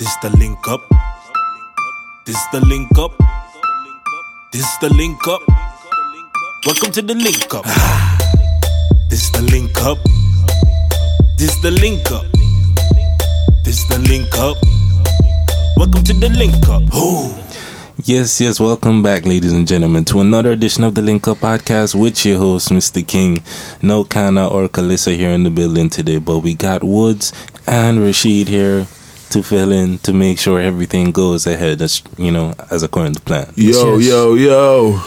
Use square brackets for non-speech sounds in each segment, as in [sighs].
This is the link up. This the link up. This the link up. Welcome to the link up. This the link up. This the link up. This the link up. Welcome to the link up. [sighs] Ooh. Yes, yes, welcome back, ladies and gentlemen, to another edition of the Link Up Podcast with your host, Mr. King. No Kana or Calissa here in the building today, but we got Woods and Rashid here to fill in to make sure everything goes ahead as you know, as according to plan. Yo, yes. yo, yo.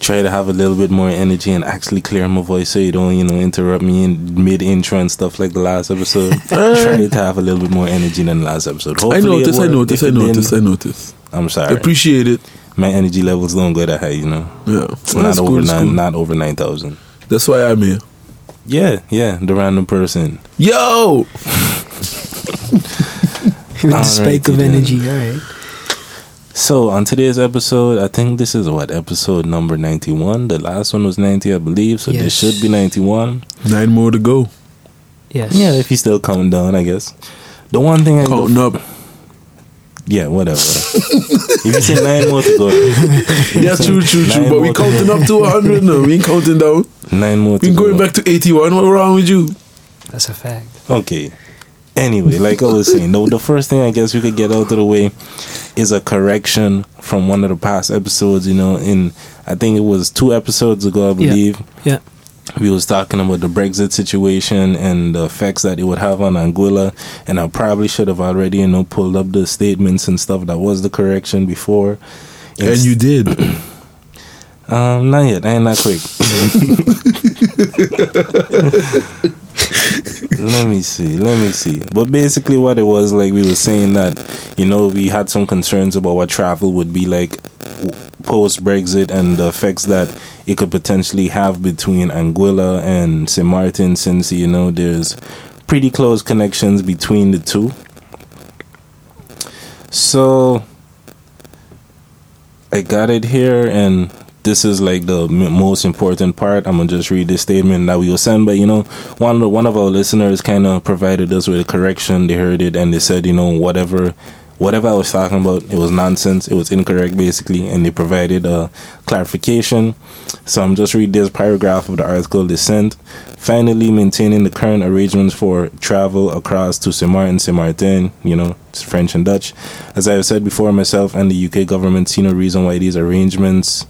Try to have a little bit more energy and actually clear my voice so you don't, you know, interrupt me in mid intro and stuff like the last episode. [laughs] Try to have a little bit more energy than the last episode. I Hopefully it noticed, I worked. noticed, I it didn't, noticed, I noticed. I'm I sorry. appreciate it. My energy levels don't go that high, you know. Yeah. Not that's over cool, nine, cool. not over nine thousand. That's why I'm here. Yeah, yeah, the random person. Yo! [laughs] With the spike of energy, alright. So on today's episode, I think this is what episode number ninety-one. The last one was ninety, I believe. So this should be ninety-one. Nine more to go. Yes. Yeah, if he's still coming down, I guess. The one thing I Counting up. yeah, whatever. if you say nine more to go, Yeah, true, true, true. But we counting up to 100 now. We ain't counting down. nine more. To We go. going back to 81. What wrong with you? That's a fact. Okay. Anyway, [laughs] like I was saying, the, the first thing I guess we could get out of the way is a correction from one of the past episodes. You know, in I think it was two episodes ago, I believe. Yeah. We was talking about the Brexit situation and the effects that it would have on Anguilla, and I probably should have already, you know, pulled up the statements and stuff. That was the correction before. And you did. [clears throat] Um, not yet. I ain't that quick. [laughs] [laughs] let me see. Let me see. But basically, what it was like, we were saying that you know we had some concerns about what travel would be like post Brexit and the effects that it could potentially have between Anguilla and St Martin, since you know there's pretty close connections between the two. So I got it here, and this is like the most important part. I'm gonna just read this statement that we will send. but you know, one one of our listeners kind of provided us with a correction. They heard it and they said, you know, whatever. Whatever I was talking about, it was nonsense. It was incorrect, basically, and they provided a clarification. So I'm just read this paragraph of the article they sent. Finally, maintaining the current arrangements for travel across to Saint Martin, Saint Martin, you know, it's French and Dutch. As I have said before, myself and the UK government see no reason why these arrangements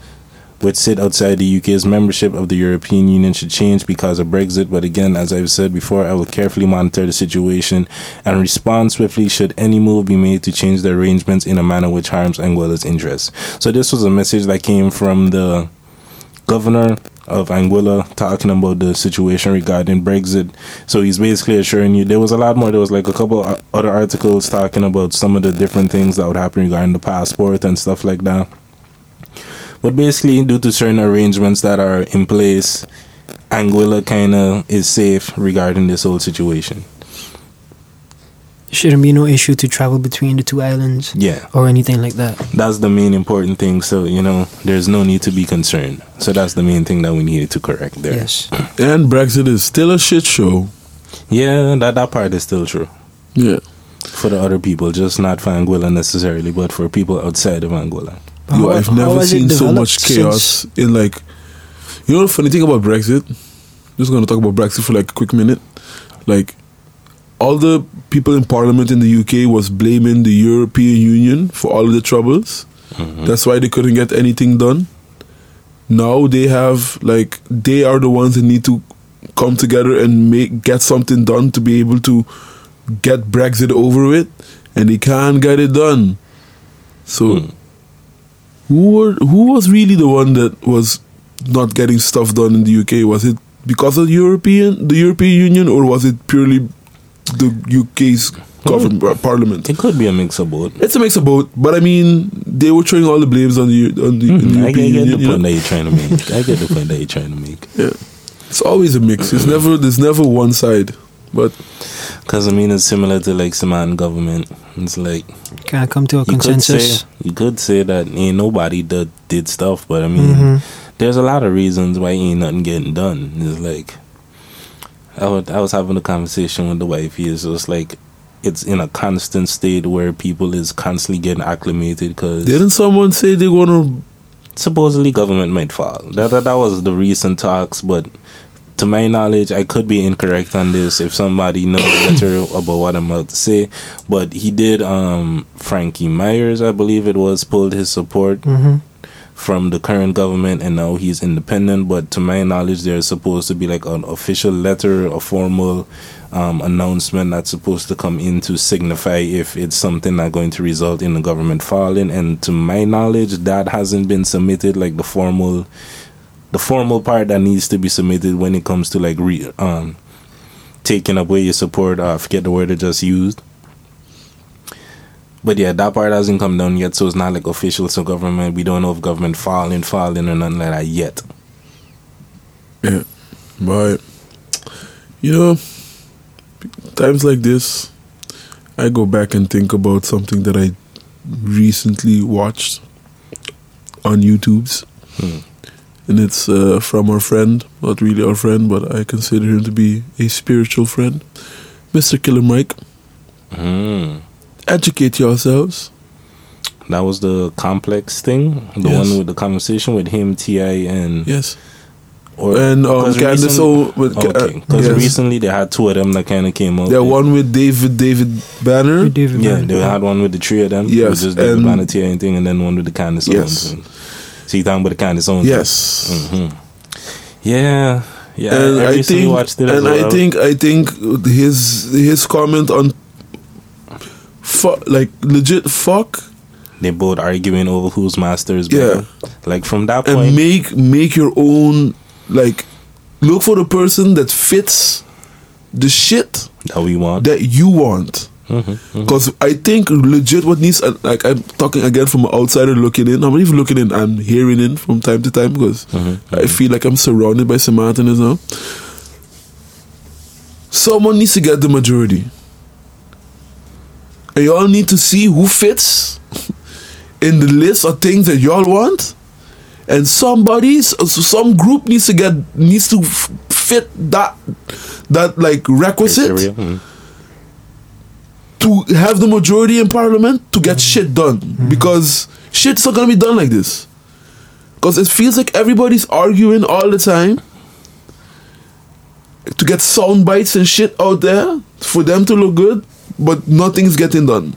which sit outside the UK's membership of the European Union should change because of Brexit. But again, as I've said before, I will carefully monitor the situation and respond swiftly should any move be made to change the arrangements in a manner which harms Anguilla's interests. So this was a message that came from the governor of Anguilla talking about the situation regarding Brexit. So he's basically assuring you there was a lot more. There was like a couple other articles talking about some of the different things that would happen regarding the passport and stuff like that. But basically, due to certain arrangements that are in place, Anguilla kind of is safe regarding this whole situation. Shouldn't be no issue to travel between the two islands Yeah, or anything like that. that's the main important thing. So, you know, there's no need to be concerned. So, that's the main thing that we needed to correct there. Yes. [clears throat] And Brexit is still a shit show. Yeah, that, that part is still true. Yeah. For the other people, just not for Anguilla necessarily, but for people outside of Anguilla. But Yo, how- I've how never seen so much chaos since- in like. You know the funny thing about Brexit? I'm Just gonna talk about Brexit for like a quick minute. Like, all the people in Parliament in the UK was blaming the European Union for all of the troubles. That's why they couldn't get anything done. Now they have like they are the ones that need to come together and make get something done to be able to get Brexit over with, and they can't get it done. So Hmm. Who were who was really the one that was not getting stuff done in the UK? Was it because of the European the European Union, or was it purely the UK's government uh, parliament? It could be a mix of both. It's a mix of both, but I mean, they were throwing all the blames on the on the, on the Hmm, I get, I European get the Union. you point know? that you're trying to make. I get the point that you're trying to make. [laughs] Yeah, it's always a mix. It's never there's never one side, but Because I mean, it's similar to like Samoan government. It's like Can I come to a you could say consensus? you could say that ain't nobody that did stuff, but I mean, Mhm. there's a lot of reasons why ain't nothing getting done. It's like I was I was having a conversation with the wife here, so it's like it's in a constant state where people is constantly getting acclimated because Didn't someone say they're gonna? supposedly government might fall. That, that that was the recent talks, but to my knowledge, I could be incorrect on this. If somebody knows better [coughs] about what I'm about to say, but he did. Um, Frankie Meyers, I believe it was, pulled his support Mm-hmm. from the current government, and now he's independent. But to my knowledge, there's supposed to be like an official letter, a formal um, announcement that's supposed to come in to signify if it's something that's going to result in the government falling. And to my knowledge, that hasn't been submitted. Like the formal, the formal part that needs to be submitted when it comes to like re, um, taking away your support. Uh, I forget the word I just used. But yeah, that part hasn't come down yet, so it's not like official to government. We don't know if government falling, falling, or nothing like that yet. Yeah, but you know, times like this, I go back and think about something that I recently watched on YouTube's, Hmm. And it's uh, from our friend, not really our friend, but I consider him to be a spiritual friend, Mr. Killer Mike. Mm. Educate yourselves. That was the complex thing, the Yes. one with the conversation with him, T.I., and Yes, or and um, 'cause Candace. recently- O- with okay, because yes. recently they had two of them that kind of came out. the one with David David Banner. David yeah, Banner. they had one with the three of them. Yes, with just the and- vanity and thing, and then one with the Candace Yes. Owens. So you talking about the kind of songs? Yes. hmm Yeah, yeah. and I, I, think, watched it. and I think, I think his his comment on, fu- like legit fuck, they both arguing over whose master is better. Yeah. Like from that and point, make make your own, like, look for the person that fits the shit that we want. that you want. Mhm, mhm. Because I think legit what needs, like I'm talking again from an outsider looking in. I'm not even looking in. I'm hearing in from time to time because Mhm, I feel like I'm surrounded by Samaritans now. Someone needs to get the majority. And y'all need to see who fits [laughs] in the list of things that y'all want. And somebody's some group needs to get needs to fit that that like requisite. To have the majority in parliament to get mm-hmm. shit done mm-hmm. because shit's not gonna be done like this. Because it feels like everybody's arguing all the time to get sound bites and shit out there for them to look good, but nothing's getting done.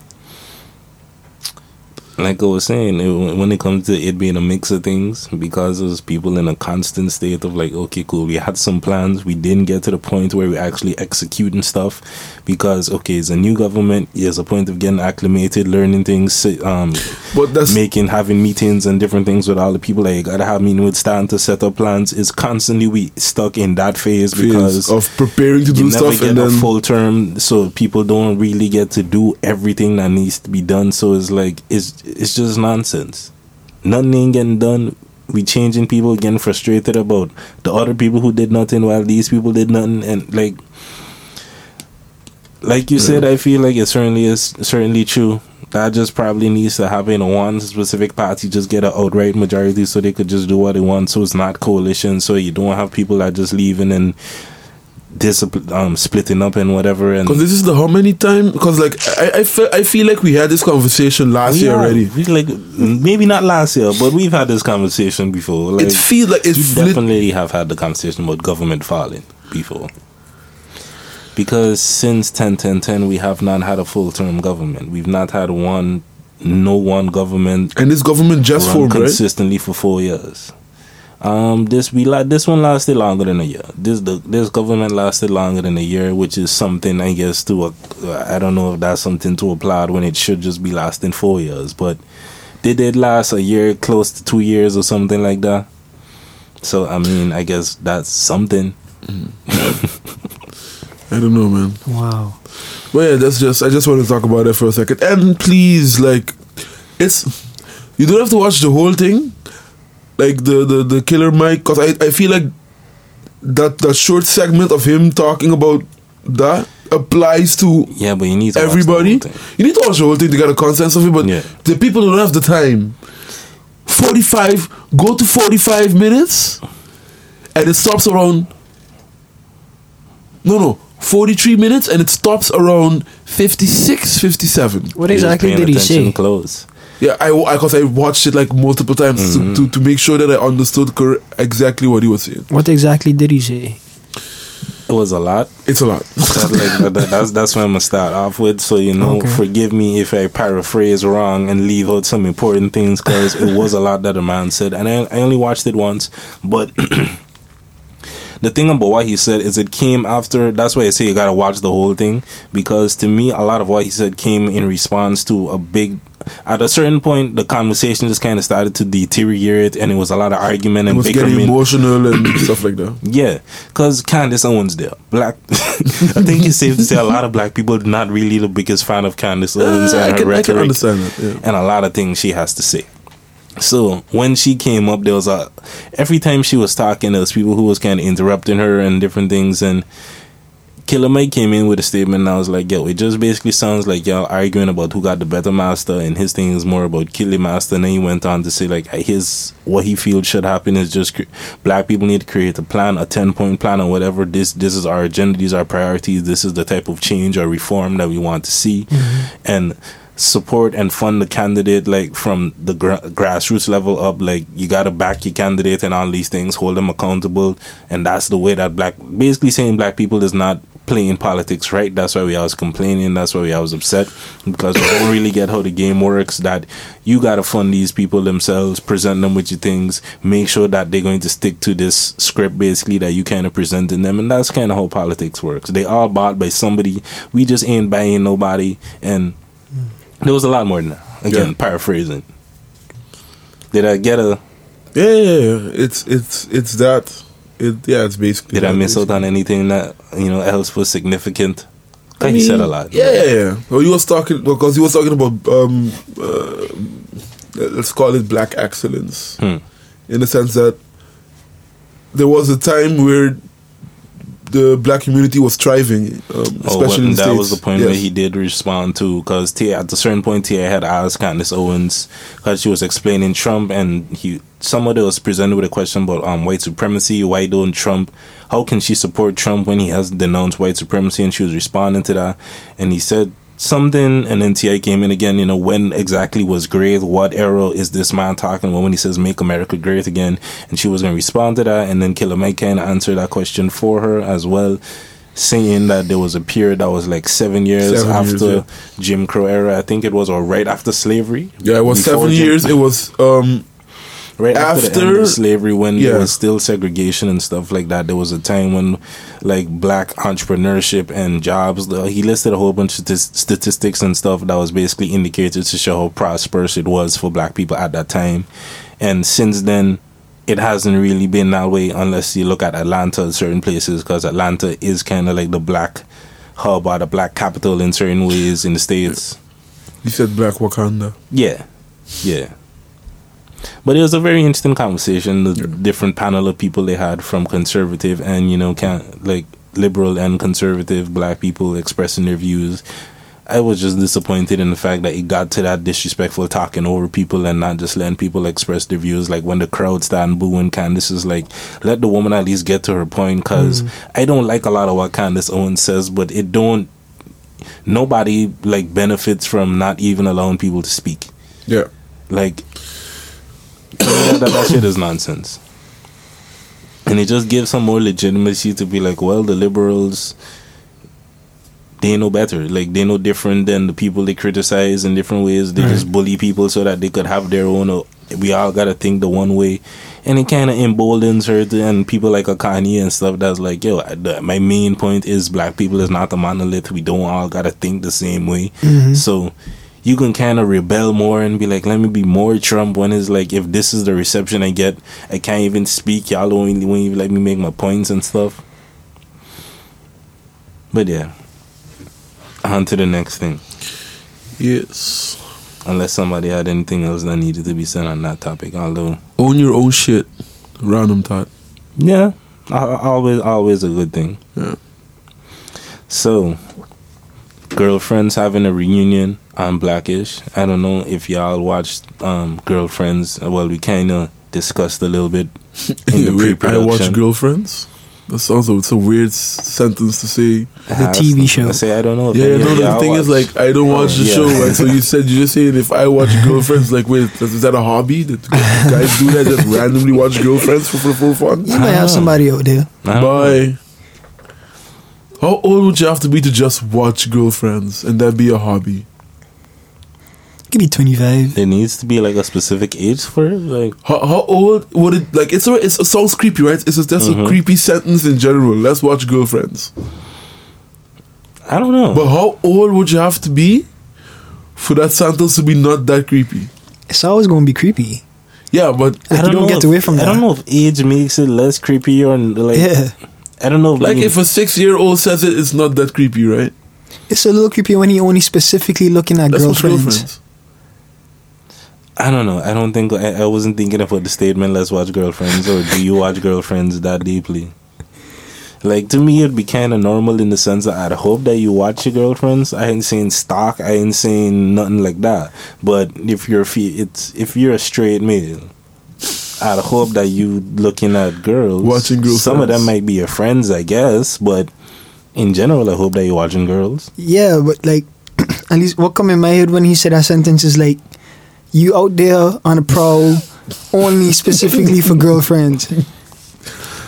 Like I was saying, it, when it comes to it being a mix of things, because there's people in a constant state of like, okay, cool, we had some plans, we didn't get to the point where we're actually executing stuff, because okay, it's a new government, there's a point of getting acclimated, learning things, um, But that's making, having meetings and different things with all the people. Like, you gotta have meeting with starting to set up plans. It's constantly we stuck in that phase because of preparing to you do never stuff get and a then full term, so people don't really get to do everything that needs to be done. So it's like it's it's just nonsense. Nothing ain't getting done. We changing people getting frustrated about the other people who did nothing while these people did nothing, and like like you said, I feel like it certainly is certainly true. That just probably needs to happen. One specific party just get an outright majority, so they could just do what they want. So it's not coalition. So you don't have people that just leaving and discipline, um, splitting up and whatever. And because this is the how many time? Because like I I feel, I feel like we had this conversation last We year are- already. we like maybe not last year, but we've had this conversation before. Like it feels like we it's lit- definitely have had the conversation about government falling before. Because since 10 10 10, we have not had a full term government. We've not had one, no one government and this government just for formed, right? consistently for four years. Um, this we like this one lasted longer than a year. This the this government lasted longer than a year, which is something I guess to a, I don't know if that's something to applaud when it should just be lasting four years, but they did last a year, close to two years or something like that. So I mean, I guess that's something. [laughs] I don't know, man. Wow. Well, yeah, that's just. I just want to talk about it for a second. And please, like, it's. You don't have to watch the whole thing, like the the the Killer Mike, because I I feel like that that short segment of him talking about that applies to Yeah, but you need to everybody. You need to watch the whole thing to get a consensus of it. But Yeah. the people don't have the time. Forty five. Go to forty five minutes, and it stops around. No, no. 43 minutes and it stops around 56, 57. What exactly did he say? Close. Yeah, I because I, watched it like multiple times Mm-hmm. to, to, to make sure that I understood cor- exactly what he was saying. What exactly did he say? It was a lot. It's a lot. [laughs] That, like, that, that's that's what I'm gonna start off with. So you know, Okay. forgive me if I paraphrase wrong and leave out some important things because it was a lot that the man said, and I, I only watched it once. But [clears throat] the thing about what he said is it came after. That's why I say you gotta watch the whole thing because to me, a lot of what he said came in response to a big. At a certain point, the conversation just kind of started to deteriorate, and it was a lot of argument It and was getting emotional and [coughs] stuff like that. Yeah, because Candace Owens there. Black. [laughs] I think it's safe to say a lot of black people are not really the biggest fan of Candace Owens Uh, I, and her can, I rhetoric understand that. Yeah. and a lot of things she has to say. So when she came up, there was a every time she was talking, there was people who was kind of interrupting her and different things. And Killer Mike came in with a statement, and I was like, "Yo, it just basically sounds like y'all arguing about who got the better master, and his thing is more about killing master." And then he went on to say, like, his what he feels should happen is just cre- black people need to create a plan, a ten point plan, or whatever. This this is our agenda, these are priorities. This is the type of change or reform that we want to see, mm-hmm. and support and fund the candidate like from the gra- grassroots level up like you got to back your candidate and all these things hold them accountable and that's the way that black basically saying black people is not playing politics right that's why we always complaining that's why we always upset because we don't really get how the game works that you got to fund these people themselves present them with your things make sure that they're going to stick to this script basically that you kind of presenting them and that's kind of how politics works they all bought by somebody we just ain't buying nobody and there was a lot more than that. Again, Yeah. paraphrasing. Did I get a? Yeah, yeah, yeah. It's it's it's that. It yeah, it's basically. Did I miss out on anything that you know else was significant? I mean, he said a lot. Yeah, yeah, yeah. Well, he was talking because he was talking about um, uh, let's call it black excellence, Hmm. in the sense that there was a time where the black community was thriving, um, Oh, especially well, in the that States. was the point Yes. where he did respond to because at a certain point T.I. had asked Candace Owens because she was explaining Trump and he somebody was presented with a question about um white supremacy. Why don't Trump? How can she support Trump when he has denounced white supremacy? And she was responding to that, and he said something, and then T.I. came in again. You know when exactly was great? What era is this man talking about when he says "Make America Great Again"? And she was going to respond to that, and then Killer Mike kind of answered that question for her as well saying that there was a period that was like seven years Seven years, after yeah. Jim Crow era. I think it was, or right after slavery. Yeah, it was seven Jim- years. It was um, right after, the end of slavery when there was still segregation and stuff like that. There was a time when like black entrepreneurship and jobs. the- He listed a whole bunch of tis- statistics and stuff that was basically indicated to show how prosperous it was for black people at that time. And since then, it hasn't really been that way unless you look at Atlanta and certain places because Atlanta is kind of like the black hub or the black capital in certain ways in the states. You said black Wakanda. Yeah, yeah. But it was a very interesting conversation. The different panel of people they had from conservative and you know, can like liberal and conservative black people expressing their views. I was just disappointed in the fact that it got to that disrespectful talking over people and not just letting people express their views. Like when the crowd stand booing Candace is like, let the woman at least get to her point. Because mm. I don't like a lot of what Candace Owens says, but it don't. Nobody like benefits from not even allowing people to speak. Yeah, Like that, that, that shit is nonsense. And it just gives some more legitimacy to be like, well, the liberals they know better. Like they know different than the people they criticize in different ways. They just bully people so that they could have their own. uh, We all gotta think the one way, and it kind of emboldens her. To, and people like Akani and stuff. That's like, yo, I- the, my main point is black people is not a monolith. We don't all gotta think the same way. So you can kind of rebel more and be like, let me be more Trump. When it's like, if this is the reception I get, I can't even speak. Y'all won't even let me make my points and stuff. But yeah, on to the next thing. yes. Unless somebody had anything else that needed to be said on that topic. Although, Own your own shit. Random thought. yeah, always, always a good thing. Yeah. So, girlfriends having a reunion on Blackish. I don't know if y'all watched um, Girlfriends. Well, we kind of discussed a little bit [laughs] in the Wait, I pre-production. watched Girlfriends. That sounds like it's a weird s- sentence to say. The TV show. I say I don't know. if Yeah, any no, of the y'all thing is, like, I don't watch the yeah. show, right? So you said you just saying if I watch [laughs] girlfriends, like, wait, is is that a hobby that guys do that? Just randomly watch girlfriends for for, for fun? You might have somebody out there. I know. Bye. How old would you have to be to just watch girlfriends and that be a hobby? Could be 25. There needs to be like a specific age for it. Like How, how old would it like? It's a, it's, it sounds creepy, right? It's just, that's Mm-hmm. a creepy sentence in general. Let's watch girlfriends. I don't know. But how old would you have to be for that sentence to be not that creepy? It's always going to be creepy. Yeah, but Like, you don't get if, away from that. I don't know if age makes it less creepy or like. Yeah. I don't know. If like you- if a six year old says it, it's not that creepy, right? It's a little creepy when he only specifically looking at That's girlfriends. girlfriends. I don't know. I don't think I, I wasn't thinking about the statement. Let's watch girlfriends, or do you watch girlfriends that deeply? Like to me, it'd be kind of normal in the sense that I'd hope that you watch your girlfriends. I ain't saying stock. I ain't saying nothing like that. But if you're fe- it's if you're a straight male, I'd hope that you looking at girls, Watching girls. Some of them might be your friends, I guess, but in general, I hope that you're watching girls. Yeah, but like, [clears throat] at least what come in my head when he said that sentence is like, you out there on a prowl only specifically for girlfriends.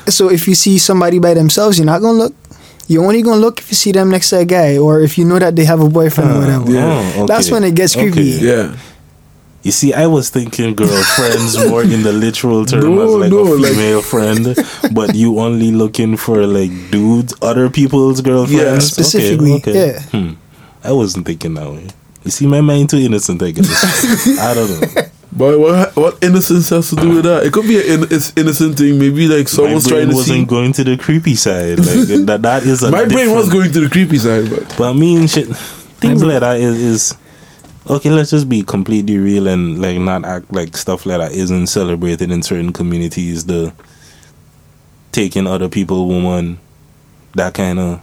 So if you see somebody by themselves, you're not gonna look. You're only gonna look if you see them next to a guy, or if you know that they have a boyfriend or whatever. Yeah. Oh, That's when it gets creepy. Okay. Yeah. You see, I was thinking girlfriends [laughs] more in the literal term No, as like no, a like- female friend, but you only looking for like dudes, other people's girlfriends. Yeah, specifically, yeah. Hmm. I wasn't thinking that way. You see, my mind too innocent. I guess. [laughs] I don't know. But what what innocence has to do with that? It could be an in, it's innocent thing. Maybe like someone's my brain trying to wasn't see. going to the creepy side. Like that. That is a [laughs] My brain was going to the creepy side, but But I mean, shit, things like that is, is okay. Let's just be completely real and like not act like stuff like that isn't celebrated in certain communities. The taking other people, woman, that kind of.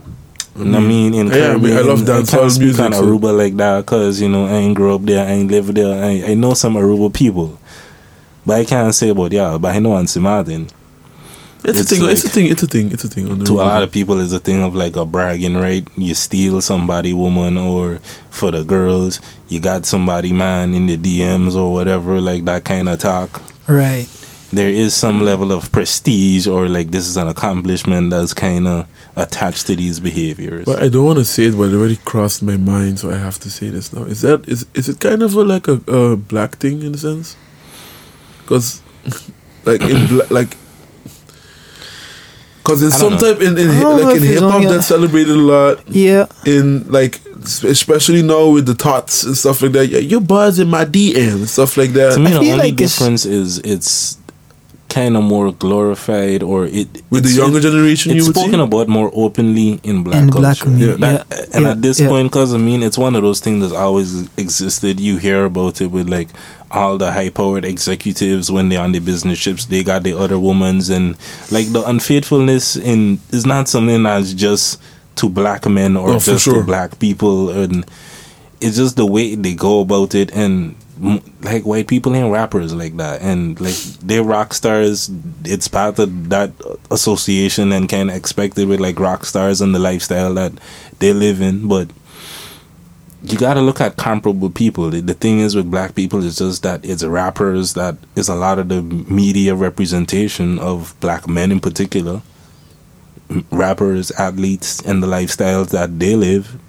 I mean, in Yeah, I mean, I Caribbean, love I dancehall can't speak music, on so- Aruba like that because you know I ain't grow up there, I ain't live there. I, I know some Aruba people, but I can't say about yeah. But I know Ansi Martin. it's, It's a thing. it's a thing. It's a thing. It's a thing. To a lot of people it's a thing of like a bragging right you steal somebody woman or for the girls you got somebody man in the dms or whatever like that kind of talk Right. there is some level of prestige or like this is an accomplishment that's kind of attached to these behaviors But I don't want to say it, but it already crossed my mind, so I have to say this now. Is that is is it kind of a, like a, a black thing in a sense? Because, [laughs] like in bla- like, because in some know. type in, in I don't know like in hip hop only that's celebrated a lot. Yeah. In like especially now with the tots and stuff like that. Yeah, your buzz in my DM and stuff like that. to me I the feel only like it's- difference is it's kind of more glorified or it with the younger it- generation, it's you would spoken say. about more openly in black In culture. black community, That- yeah. and Yeah, at this yeah. point, because I mean, it's one of those things that's always existed. You hear about it with like all the high-powered executives when they're on the business trips, they got the other women's, and like the unfaithfulness in is not something that's just to black men or Oh, just sure. to black people, and it's just the way they go about it and m- like white people ain't rappers like that. And like they're rock stars it's part of that association and can expect it with like rock stars and the lifestyle that they live in. But you got to look at comparable people. The, the thing is with black people it's just that it's rappers that is a lot of the media representation of black men in particular. Rappers athletes and the lifestyles that they live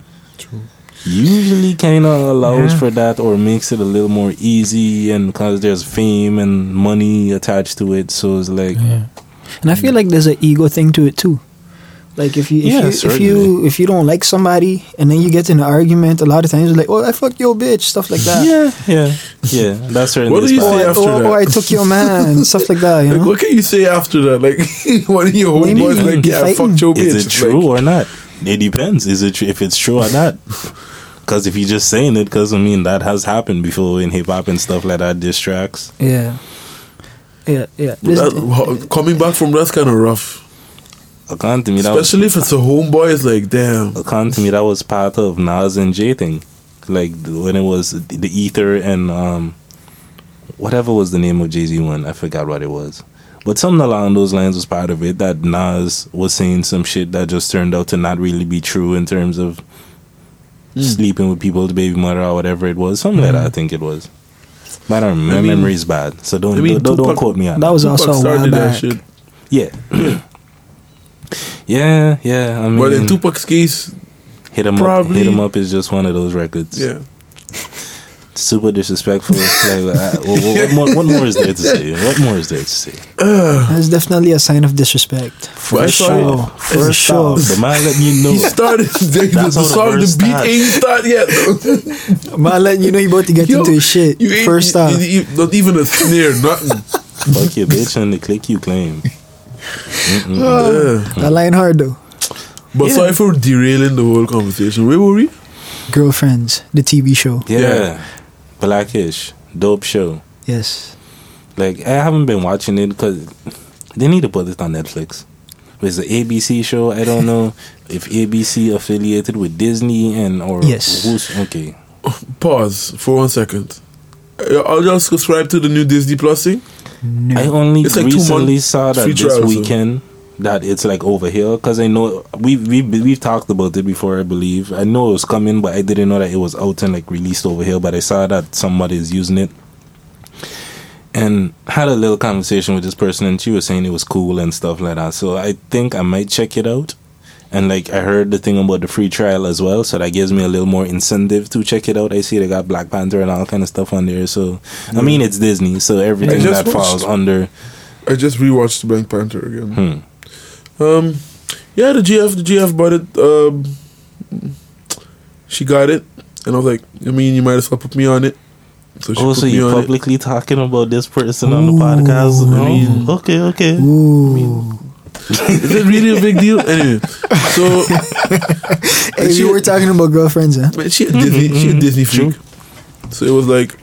usually kind of allows Yeah. for that or makes it a little more easy and because there's fame and money attached to it so it's like Yeah. And I feel like there's an ego thing to it too. Like if you if Yeah, you if you if you don't like somebody and then you get in an argument, a lot of times it's like, oh, I fucked your bitch, stuff like that. yeah yeah yeah that's certainly What do you is say after or, that? or I took your man, [laughs] stuff like that. You Like, what can you say after that? Like one of your What do you homeboys, mean? like, yeah, I fucked your bitch. is it true like, or not it depends is it tr- if it's true or not because if you're just saying it because i mean that has happened before in hip-hop and stuff like that diss tracks Yeah. Yeah, yeah. That, coming back from that's kind of rough. according to me that was, Especially if it's a homeboy, it's like, damn. according to me that was part of Nas and Jay thing like when it was the, the ether and um whatever was the name of Jay-Z one I forgot what it was But something along those lines was part of it. That Nas was saying some shit that just turned out to not really be true in terms of sleeping with people's baby mother or whatever it was. Something like that, I mm. think it was. But I don't remember. I My memory is bad, so don't I mean, don't, don't quote me on That was Tupac also a while back. shit. Yeah. yeah, yeah. I mean, But in Tupac's case, hit him up. probably- Hit him up is just one of those records. yeah. Super disrespectful. like, uh, what, what, more, what more is there to say? What more is there to say? [sighs] That's definitely a sign of disrespect. But I First saw For first sure. off, the man letting you know. He started the, the, That's the how the song, the beat starts. ain't start yet. though. [laughs] Man, letting you know you about to get Yo, into his shit. You First you- off. you- you- not even a sneer, nothing. Fuck your bitch and the click you claim. Uh, That line hard though. but sorry for derailing the whole conversation. Where were we? Girlfriends, the TV show. Yeah. Yeah. Blackish. Dope show. Yes. Like, I haven't been watching it because they need to put it on Netflix. It's an ABC show. I don't know [laughs] if ABC affiliated with Disney and or Yes. who's okay. [laughs] Pause for one second. I'll just subscribe to the new Disney Plus thing. No. I only It's like two recently months saw that free this trial, so- weekend that it's like over here because I know we we we've talked about it before. I believe I know it was coming, but I didn't know that it was out and like released over here. But I saw that somebody is using it, and had a little conversation with this person, and she was saying it was cool and stuff like that. So I think I might check it out. And like I heard the thing about the free trial as well, so that gives me a little more incentive to check it out. I see they got Black Panther and all kind of stuff on there. So I mean, it's Disney, so everything that falls under. I just rewatched Black Panther again. Hmm. Um, yeah, the GF, the GF bought it. Um, she got it, and I was like, I mean, you might as well put me on it. So she Oh, put so me you're on it. publicly talking about this person on the podcast? I mean- okay, okay. Ooh. Is it really a big deal? Anyway, so [laughs] Hey, she- we were talking about girlfriends, huh? man, she a Disney, she a Disney True. freak. So it was like,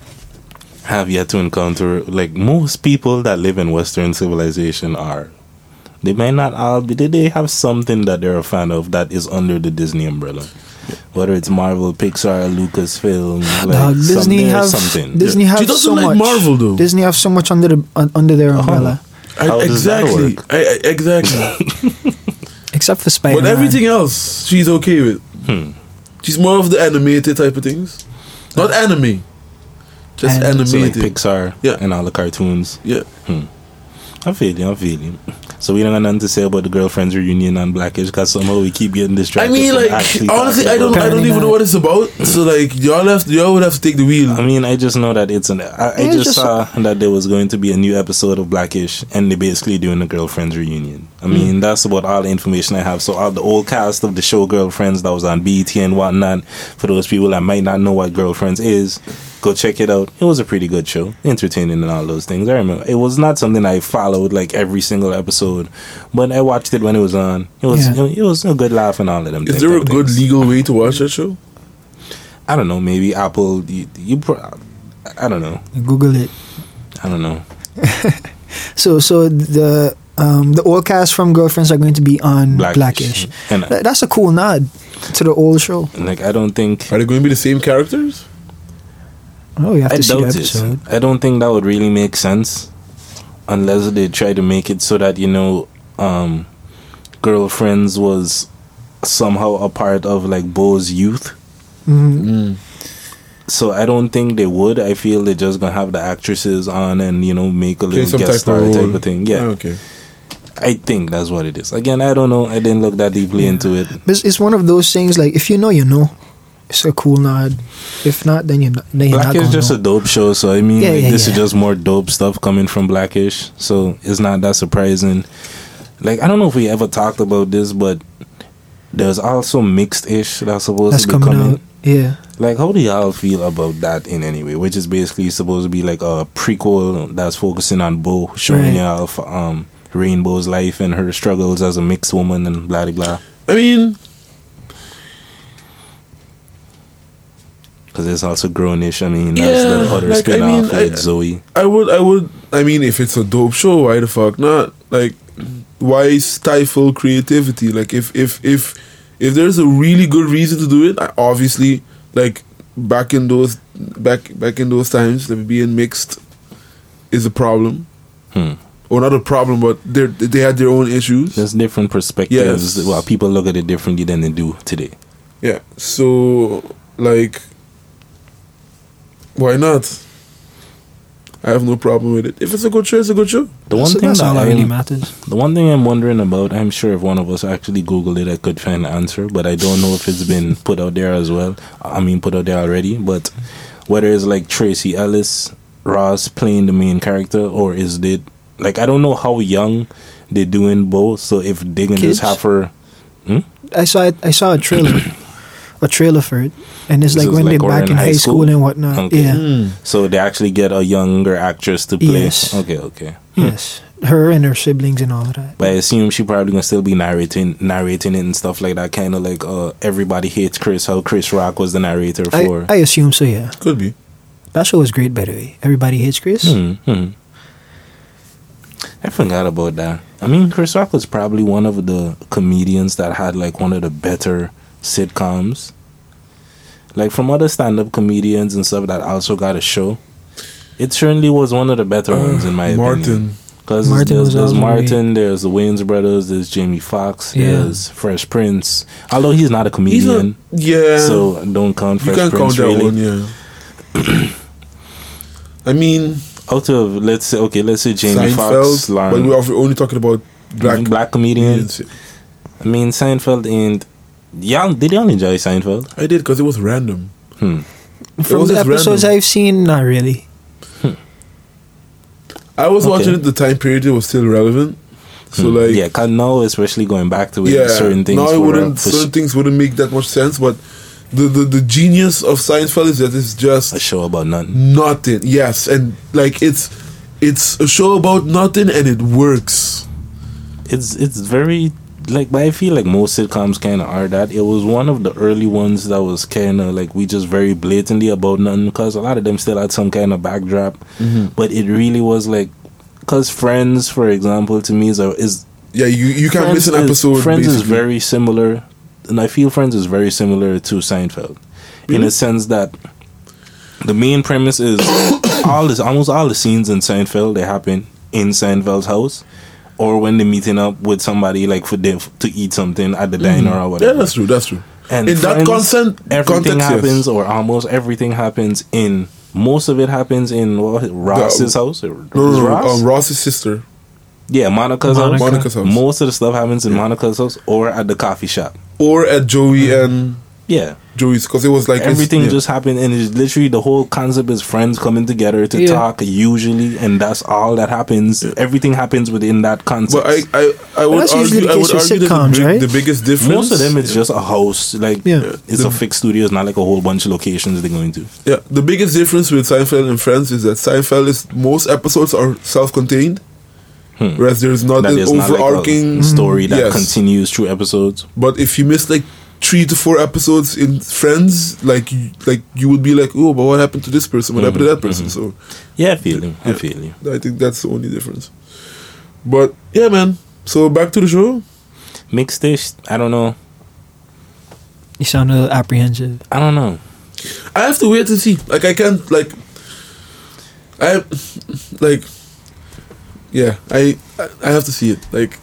Have yet to encounter like most people that live in Western civilization are. They might not all be. They they have something that they're a fan of that is under the Disney umbrella. Whether it's Marvel, Pixar, Lucasfilm, [sighs] like Dog, Disney there's have something. Disney She have doesn't so like much. Marvel, though. Disney have so much under the un, under their uh-huh. umbrella, I, How does that exactly, work? I, I, exactly. [laughs] except for Spider. but everything else, she's okay with. Hmm. She's more of the animated type of things, not uh-huh. anime, just And- So like animated. Pixar Yeah. and all the cartoons. yeah, hmm. I feel you. I feel you. So we don't got nothing to say about the girlfriends reunion on Blackish because somehow we keep getting distracted. I mean, like honestly, I don't, I don't even know what it's about. So like, y'all have, y'all would have to take the wheel. I mean, I just know that it's an. I, I just just- saw that there was going to be a new episode of Blackish, and they basically doing a girlfriends reunion. I Hmm. mean, that's about all the information I have. So all the old cast of the show Girlfriends that was on BET and whatnot. For those people that might not know what Girlfriends is, go check it out. It was a pretty good show, entertaining and all those things. I remember it was not something I followed like every single episode, but I watched it when it was on. It was Yeah. it was a good laugh and all of them. Is there a good things. legal way to watch that show? I don't know. Maybe Apple. You, you pro- I don't know. Google it. I don't know. [laughs] So so the um the old cast from Girlfriends are going to be on Blackish. Blackish. And That- That's a cool nod to the old show. like I don't think Are they going to be the same characters? Oh, you have I to see the doubt it. I don't think that would really make sense unless they try to make it so that you know, um, girlfriends was somehow a part of like Bo's youth. Mhm. So I don't think they would. I feel they're just gonna have the actresses on and you know make a little some guest type star of type of thing. Yeah, Ah, okay. I think that's what it is. Again, I don't know. I didn't look that deeply into it. But it's, it's one of those things like if you know, you know. It's a cool nod. If not, then you're not. Then you're Black not is just know. a dope show, so I mean, Yeah, like, yeah, this is just more dope stuff coming from Blackish, so it's not that surprising. Like I don't know if we ever talked about this, but there's also mixed ish that's supposed That's to be coming coming. out. Yeah. Like, how do y'all feel about that in any way? Which is basically supposed to be like a prequel that's focusing on Bo, showing Right. y'all f- um, Rainbow's life and her struggles as a mixed woman and blah blah blah. I mean, Because it's also grownish. I mean, that's Yeah, the other like, spin off mean, I- with Zoe. I would, I would. I mean, if it's a dope show, why the fuck not? Like, why stifle creativity? Like, if if if if there's a really good reason to do it, I obviously, like back in those back back in those times, like being mixed is a problem. Hmm. or not a problem, but they they had their own issues. There's different perspectives. Yes. Well, people look at it differently than they do today. Yeah. So like, why not? I have no problem with it. If it's a good show, it's a good show. The one that's, thing that's that all I'm- really matters. The one thing I'm wondering about, I'm sure if one of us actually Googled it, I could find the answer, but I don't know if it's been put out there as well. I mean, put out there already, but whether it's like Tracee Ellis Ross playing the main character, or is it like I don't know how young they're doing both. So if they can Kids? just have her, hmm? I saw it, I saw a trailer, [clears throat] a trailer for it, and it's This like when like they're back in in high high school, school? and whatnot. Okay. Yeah, so they actually get a younger actress to play. Yes. Okay, okay. yes, her and her siblings and all of that. But I assume she probably gonna still be narrating, narrating it and stuff like that. Kind of like uh, everybody hates Chris. How Chris Rock was the narrator I, for. I assume so. Yeah, Could be. that show was great. By the way, everybody hates Chris. Hmm, hmm. I forgot about that. I mean, Chris Rock was probably one of the comedians that had like one of the better sitcoms. Like from other stand-up comedians and stuff that also got a show. It certainly was one of the better ones in my opinion. Uh, Martin. Because Martin there's, there's all the Martin, there's the Wayans brothers, there's Jamie Foxx, Yeah. there's Fresh Prince. Although he's not a He's not. comedian, Yeah. so don't count Fresh you can't Prince count that one. Yeah. [clears throat] I mean, Out of let's say okay, let's say Jamie Foxx, but we're only talking about black black comedians. comedians. I mean, Seinfeld and y'all did y'all enjoy Seinfeld? I did because it was random. Hmm. From was the episodes random. I've seen, not really. I was Okay. watching it the time period it was still relevant. So Hmm. like yeah, 'cause now especially going back to it, yeah, certain things. now it wouldn't certain things wouldn't make that much sense. But the the, the genius of Seinfeld is that it's just a show about nothing. nothing. Yes, and like it's it's a show about nothing and it works. It's it's very like, but I feel like most sitcoms kind of are that. It was one of the early ones that was kind of like we just very blatantly about nothing because a lot of them still had some kind of backdrop, mm-hmm. but it really was like because Friends, for example, to me is a, is Yeah, you you can't Friends miss an is- episode. Friends is very similar, and I feel Friends is very similar to Seinfeld, in Really? a sense that the main premise is [coughs] all this almost all the scenes in Seinfeld they happen in Seinfeld's house, or when they're meeting up with somebody like for them to eat something at the diner mm-hmm. or whatever. Yeah, that's true. That's true. And in that Friends, consent, everything context, happens, yes. or almost everything happens in. Most of it happens in what, Ross's uh, house. Or, No, no, Ross? um, Ross's sister. yeah, Monica's Monica. house. Monica's house. Most of the stuff happens in Monica's house or at the coffee shop. or at Joey mm-hmm. and Yeah. Joey's because it was like Everything yeah. just happened and it's literally the whole concept is friends coming together to Yeah. talk usually and that's all that happens. Everything happens within that concept. But I, I, I would that's argue, usually the I would argue sitcoms, the, big, right? the biggest difference. Most of them it's just a house. Like Yeah. it's The- a fixed studio, it's not like a whole bunch of locations they're going to. Yeah, the biggest difference with Seinfeld and Friends is that Seinfeld is most episodes are self-contained, hmm. whereas there's not That an is not like overarching story that Yes. continues through episodes. But if you miss like three to four episodes in Friends, like you, like you would be like, oh, but what happened to this person? What happened to that person? Mm-hmm. So Yeah, I feel you. I Yeah. feel you. I think that's the only difference. But yeah, man. So back to the show. Mixed-ish. I don't know. You sound a little apprehensive. I don't know. I have to wait and see. Like I can't like. I like. Yeah, I I I have to see it. Like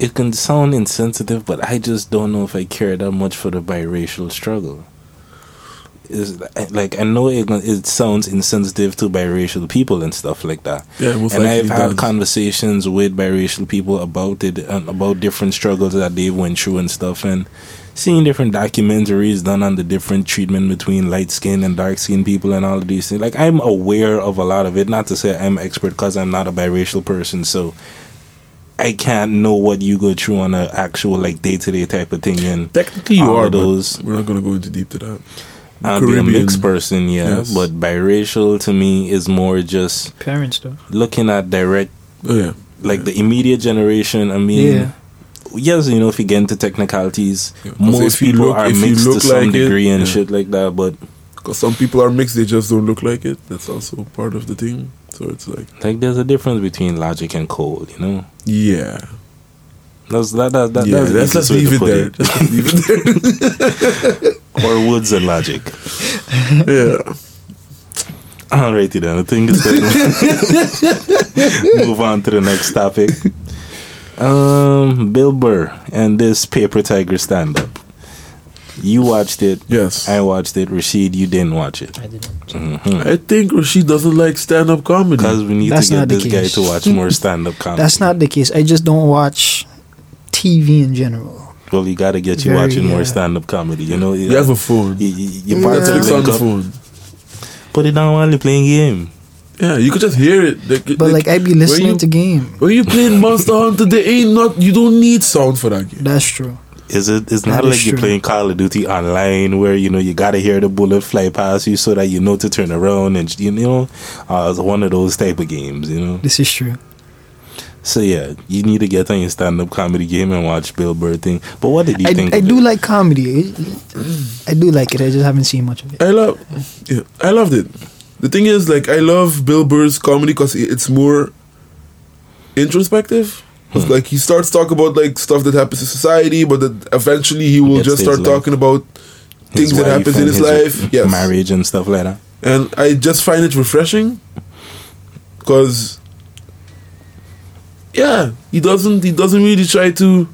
It can sound insensitive, but I just don't know if I care that much for the biracial struggle. Is like I know it, it sounds insensitive to biracial people and stuff like that. Yeah, and I've had does. conversations with biracial people about it and about different struggles that they went through and stuff, and seeing different documentaries done on the different treatment between light skin and dark skin people and all of these things. Like I'm aware of a lot of it. Not to say I'm expert because I'm not a biracial person, so I can't know what you go through on an actual like day to day type of thing. And technically you are those. But we're not gonna go into deep to that. I'll be a mixed person, yeah. Yes. But biracial to me is more just Parents, though. looking at direct Oh yeah. like the immediate generation. I mean, Yeah. yes, you know, if you get into technicalities, Yeah, 'cause most people look- are mixed to some like it, degree and yeah. shit like that. But Because some people are mixed, they just don't look like it. That's also part of the thing. So it's like, like, there's a difference between logic and cold. You know, yeah, that's that. that, that yeah. that's Let's, the way leave it there. Leave it there. Or woods and logic. yeah. Alrighty then. I think it's time [laughs] move on to the next topic. Um, Bill Burr and this Paper Tiger stand up. You watched it. Yes. I watched it. Rashid, you didn't watch it. I didn't. I think Rashid doesn't like stand up comedy. Because we need That's to get not the this guy to watch more stand up comedy. That's not the case. I just don't watch TV in general. Well, you got to get you Very, watching more uh, stand up comedy. You know, You have a phone. you, you, you Yeah. part of the Netflix on the up, phone. Put it down while you're playing game. Yeah, you could just hear it. Like, But like I be listening you, to game. when you playing Monster Hunter, there ain't not. You don't need sound for that game. That's true. Is it? It's not That is like you're true. playing Call of Duty online where you know you gotta hear the bullet fly past you so that you know to turn around and you know, uh, it's one of those type of games. You know. This is true. So yeah, you need to get on your stand up comedy game and watch Bill Burr thing. But what did you I, think? I of do it? like comedy. I do like it. I just haven't seen much of it. I love. Yeah, I loved it. The thing is, like, I love Bill Burr's comedy because it's more introspective. It's like he starts talking about like stuff that happens in society, but that eventually he will just start talking about things that happens in and his life. Yes, marriage and stuff like that. and I just find it refreshing because yeah, he doesn't he doesn't really try to.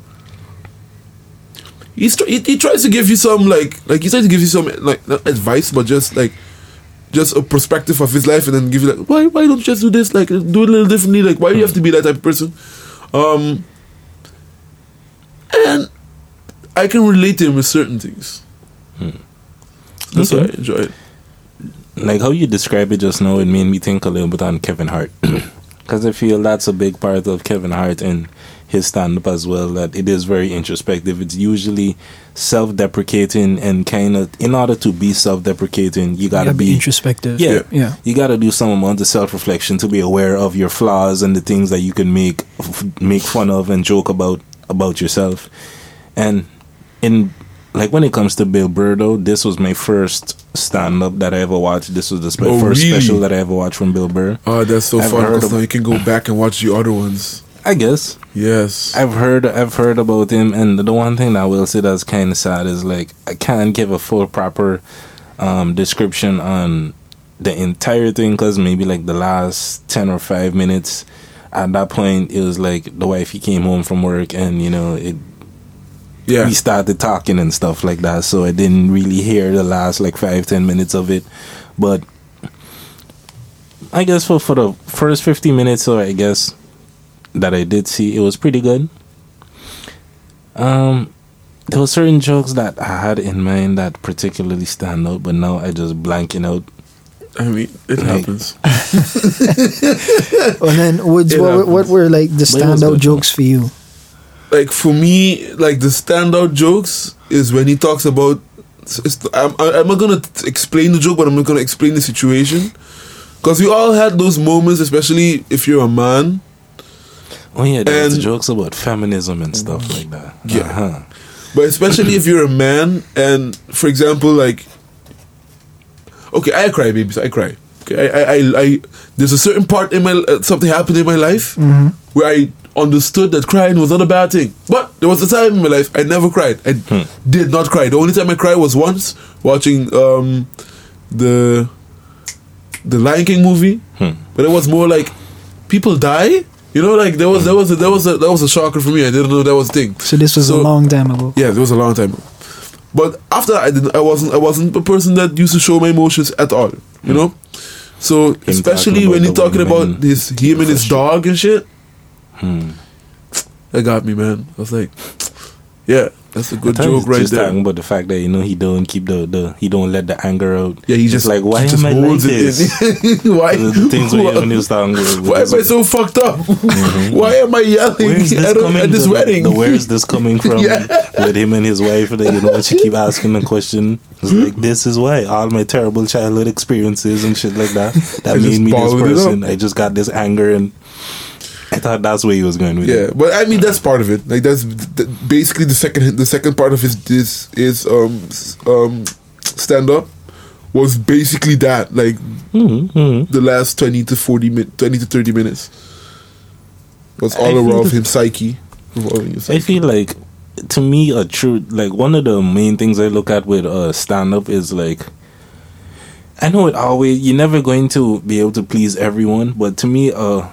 He's tr- he, he tries to give you some like like he tries to give you some like not advice, but just like just a perspective of his life, and then give you like why why don't you just do this like do it a little differently like why do you have to be that type of person, um, and I can relate to him with certain things. That's why I enjoy it. like how you describe it just now, it made me think a little bit on Kevin Hart. [clears throat] Because I feel that's a big part of Kevin Hart and his stand up as well, that it is very introspective. It's usually self deprecating and kind of, in order to be self deprecating, you got to gotta be. introspective. yeah, yeah. You got to do some amount of self reflection to be aware of your flaws and the things that you can make f- make fun of and joke about about yourself. And in like when it comes to Bill Burr, though, this was my first stand up that I ever watched. This was the spe- Oh, first really? special that I ever watched from Bill Burr. Oh, that's so I've fun because now you can go back and watch the other ones. I guess Yes. I've heard I've heard about him, and the one thing that I will say that's kind of sad is like I can't give a full proper um, description on the entire thing because maybe like the last ten or five minutes. At that point, it was like the wife he came home from work, and you know it yeah. we started talking and stuff like that. So I didn't really hear the last like five ten minutes of it, but I guess for for the first fifty minutes, or I guess that I did see, it was pretty good. Um, there were certain jokes that I had in mind that particularly stand out, but now I just blanking out. I mean, it Like- happens. [laughs] And then Woods, what, what were like the But it was standout jokes for you? Like for me, like the standout jokes is when he talks about. I'm, I'm not gonna explain the joke, but I'm not gonna explain the situation. Because we all had those moments, especially if you're a man. Oh yeah, there's And- jokes about feminism and stuff like that. Yeah. Uh-huh. But especially if you're a man, and for example, like, okay, I cry, baby, so I cry. Okay, I, I, I, I there's a certain part in my uh, something happened in my life where I understood that crying was not a bad thing. But there was a time in my life I never cried. I did not cry. The only time I cried was once watching um, the the Lion King movie, but it was more like people die. You know, like there was there was a, there was a that was a shocker for me. I didn't know that was a thing. So this was So- a long time ago. Yeah, it was a long time. ago. But after that, I didn't. I wasn't. I wasn't a person that used to show my emotions at all. You know. So especially when you're talking about women his him and his dog and shit, Hmm. that got me, man. I was like, [sniffs] yeah, that's a good joke right just there. talking about the fact that you know he don't keep the, the he don't let the anger out. Yeah, he It's just like why he just am I like this? [laughs] why? the, the things when, when he was talking why am I so fucked up? [laughs] why am I yelling Where's this at, coming? at this the, wedding? The, where is this coming [laughs] from? Yeah. With him and his wife, that you know, she keep asking the question. It's like this is why all my terrible childhood experiences and shit like that that I made me this person. I just got this anger, and thought that's where he was going with Yeah, it. but I mean that's part of it. Like that's th- basically the second the second part of his this is um um stand up was basically that like Mm-hmm. the last 20 to 40 min- 20 to 30 minutes was all around that- his psyche I feel like to me a true like one of the main things I look at with uh stand up is like I know it always you're never going to be able to please everyone, but to me, uh,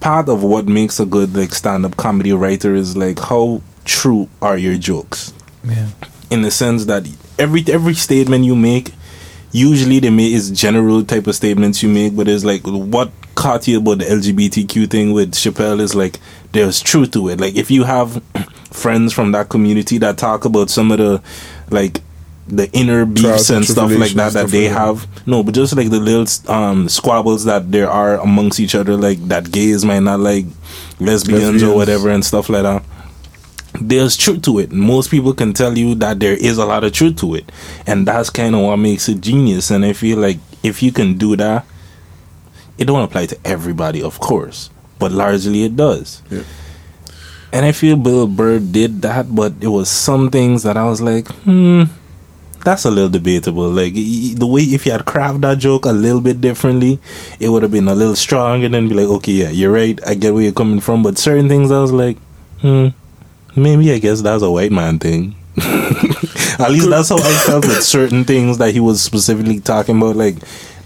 part of what makes a good like stand-up comedy writer is like how true are your jokes. Yeah. in the sense that every every statement you make usually they make is general type of statements you make but it's like what caught you about the lgbtq thing with chappelle is like there's truth to it like if you have [clears throat] friends from that community that talk about some of the like the inner beefs Trials and stuff like that that they have no but just like the little um squabbles that there are amongst each other like that gays might not like lesbians, Lesbians. or whatever and stuff like that there's truth to it. Most people can tell you that there is a lot of truth to it. And that's kind of what makes it genius. And I feel like if you can do that, it don't apply to everybody, of course, but largely it does. Yeah. And I feel Bill Burr did that, but it was some things that I was like, hmm, that's a little debatable. Like y- y- the way if you had crafted that joke a little bit differently, it would have been a little stronger. Then be like, okay, yeah, you're right. I get where you're coming from. But certain things, I was like, hmm, maybe I guess that's a white man thing. [laughs] At least that's how I felt with [laughs] certain things that he was specifically talking about. Like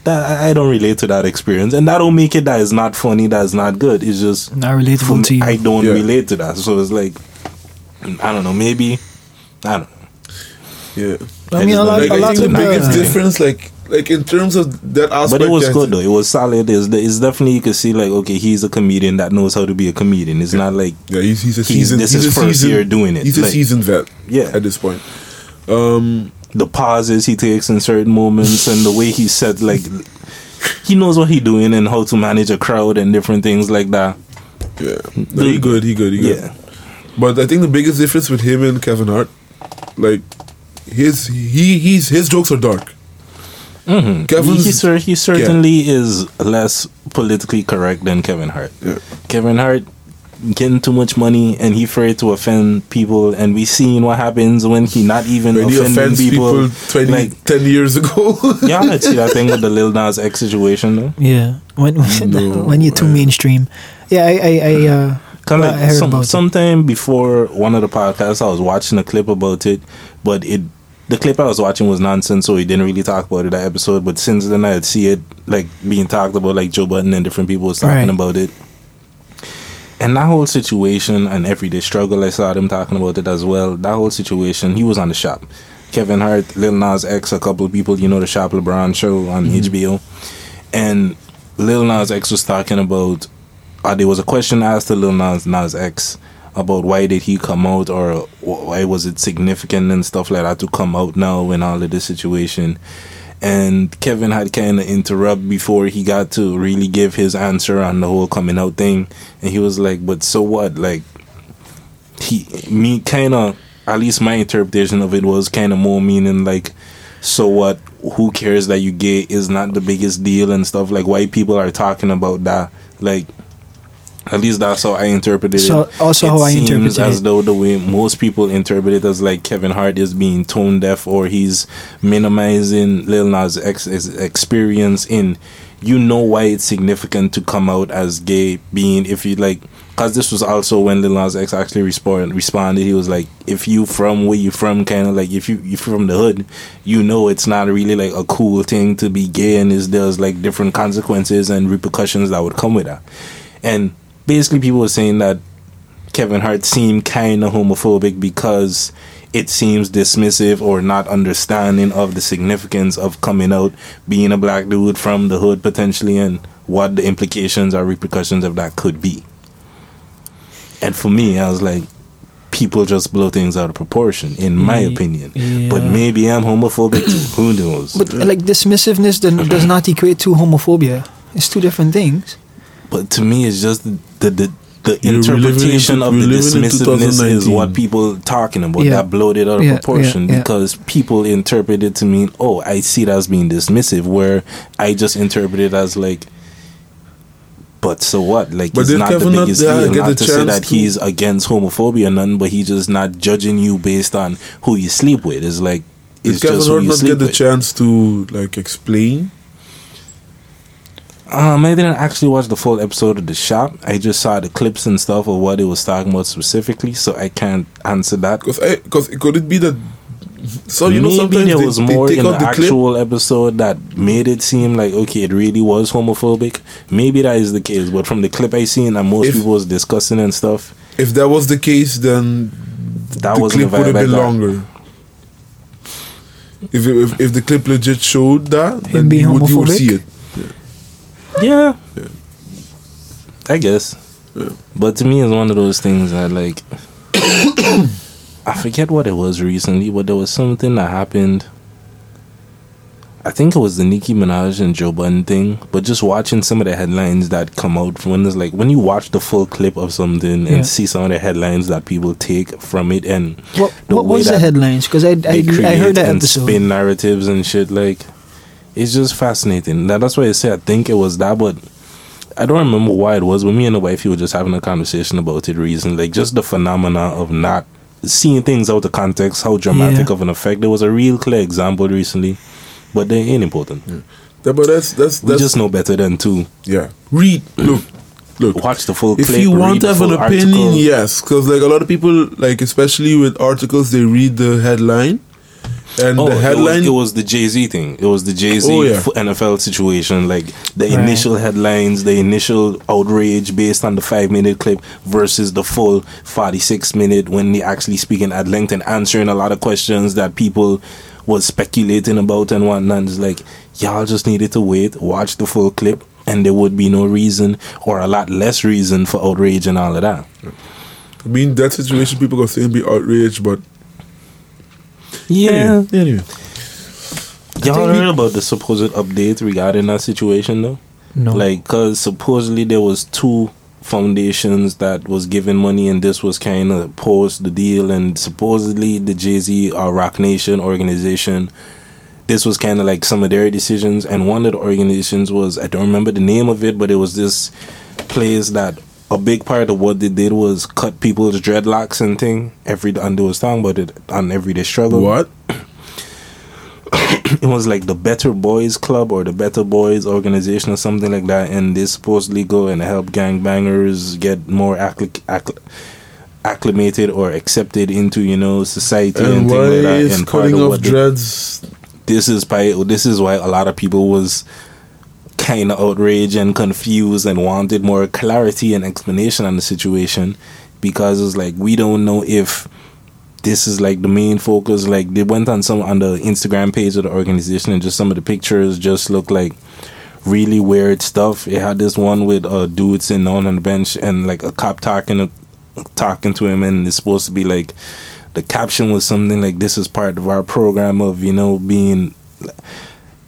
that, I- I don't relate to that experience, and that don't make it that is not funny. That is not good. It's just Not relatable me, to you. I don't Yeah. relate to that. So it's like, I don't know. Maybe I don't. Know. Yeah. I mean, a lot, Like, a I lot think the of biggest the, difference, like, like in terms of that aspect, But it was good though. It was solid. It's, it's definitely you could see like okay, he's a comedian that knows how to be a comedian. It's not like Yeah, he's, he's a He's- seasoned. this he's is a first seasoned, year doing it, He's a seasoned vet. Yeah. At this point, um, the pauses he takes in certain moments and the way he said like he knows what he doing and how to manage a crowd and different things like that. yeah, no, he good. He good. He good. Yeah. But I think the biggest difference with him and Kevin Hart, like his he he's his jokes are dark. Mm-hmm. Kevin's he, cer- he certainly is less politically correct than Kevin Hart. Yeah. Kevin Hart getting too much money and he afraid to offend people and we seen what happens when he not even when he offending offends people, people, 20, like 10 years ago. [laughs] yeah I see that thing with the Lil Nas X situation though Yeah, when when, [laughs] No, when you're too man. mainstream. Yeah, I I, I uh, Kind of some, sometime before one of the podcasts, I was watching a clip about it, but it the clip I was watching was nonsense, so he didn't really talk about it that episode. But since then, I'd see it like being talked about, like Joe Budden and different people was talking Right. about it. And that whole situation and everyday struggle, I saw them talking about it as well. That whole situation, he was on the shop. Kevin Hart, Lil Nas X, a couple of people, you know, the Shop LeBron show on HBO. And Lil Nas X was talking about, uh, there was a question asked to Lil Nas, Nas X about why did he come out or why was it significant and stuff like that to come out now in all of this situation. And Kevin had kind of interrupt before he got to really give his answer on the whole coming out thing. And he was like, but so what? Like, he, me kind of, at least my interpretation of it was kind of more meaning like, so what? Who cares that you gay is not the biggest deal and stuff. Like, why people are talking about that. Like, at least that's how I interpreted it. So, it. also it how I seems interpreted as though the way most people interpret it as like Kevin Hart is being tone deaf or he's minimizing Lil Nas X's experience in. You know why it's significant to come out as gay, being if you like, because this was also when Lil Nas X actually respond, responded. He was like, "If you from where you from, kind of like if you you from the hood, you know it's not really like a cool thing to be gay, and is there's like different consequences and repercussions that would come with that." And basically, people were saying that Kevin Hart seemed kind of homophobic because it seems dismissive or not understanding of the significance of coming out, being a black dude from the hood potentially, and what the implications or repercussions of that could be. And for me, I was like, people just blow things out of proportion, in my Ye- opinion. But maybe I'm homophobic too. Who knows? But like dismissiveness does, does not equate to homophobia. It's two different things. But to me, it's just the the, the You're interpretation living of the we're living in dismissiveness is what people talking about. Yeah. That blowed it out of Yeah, proportion yeah, yeah. because people interpret it to mean, oh, I see it as being dismissive, where I just interpret it as like. But so what? Like But it's did not the Kevin not biggest there deal. get Not the to say chance that to- he's against homophobia, or none. But he's just not judging you based on who you sleep with. It's like Did it's Kevin just who Hart you not sleep get the with. chance to like explain? Um, I didn't actually watch the full episode of The Shop. I just saw the clips and stuff of what it was talking about specifically, so I can't answer that. Because because could it be that So you know Maybe sometimes there they, was they more take in the out the clip. actual episode that made it seem like okay, it really was homophobic. Maybe that is the case, but from the clip I seen and most If- people was discussing and stuff, If that was the case, then that the wasn't clip would have been got. longer. If, it, if if the clip legit showed that, then being you would, you would see it. Yeah. Yeah. I guess. Yeah. But to me, it's one of those things that, like, [coughs] I forget what it was recently, but there was something that happened. I think it was the Nicki Minaj and Joe Budden thing, but just watching some of the headlines that come out when it's like when you watch the full clip of something Yeah. and see some of the headlines that people take from it and What, the what was the headlines? Because I, I, they I create heard that and episode. spin narratives and shit. Like, it's just fascinating. That, that's why I say I think it was that, but I don't remember why it was. But me and the wifey were just having a conversation about it recently. Like, just the phenomena of not seeing things out of context, how dramatic Yeah. of an effect. There was a real clear example recently, but they ain't important. That, but that's that's We that's just know better than to yeah. Read, look, look. watch the full If clip. you want to have an opinion, article. yes, because like a lot of people, like especially with articles, they read the headline, and Oh, the it was- headline It was, the Jay Z thing. It was the Jay Z Oh, yeah. NFL situation. Like the Right. initial headlines, the initial outrage based on the five minute clip versus the full 46 minute when they actually speaking at length and answering a lot of questions that people was speculating about and whatnot. It's like, y'all just needed to wait, watch the full clip, and there would be no reason or a lot less reason for outrage and all of that. I mean that situation, people gonna be outraged, but Yeah. anyway, anyway. Y'all heard about the supposed update regarding that situation though? no. like because supposedly there was two foundations that was giving money and this was kind of post the deal and supposedly the jay-z or Roc Nation organization this was kind of like some of their decisions and one of the organizations was i don't remember the name of it but it was this place that a big part of what they did was cut people's dreadlocks and thing every and they was talking about it on everyday struggle What? [coughs] it was like the Better Boys Club or the Better Boys organization or something like that, and they supposedly go and help gangbangers get more accli- accli- acclimated or accepted into you know society and, And things why like that. And cutting off what they- dreads? this is by this is why a lot of people was kind of outraged and confused and wanted more clarity and explanation on the situation because it's like we don't know if this is like the main focus. Like they went on some on the instagram page of the organization and just some of the pictures just look like really weird stuff. It had this one with a dude sitting down on the bench and like a cop talking talking to him and it's supposed to be like the caption was something like this is part of our program of you know being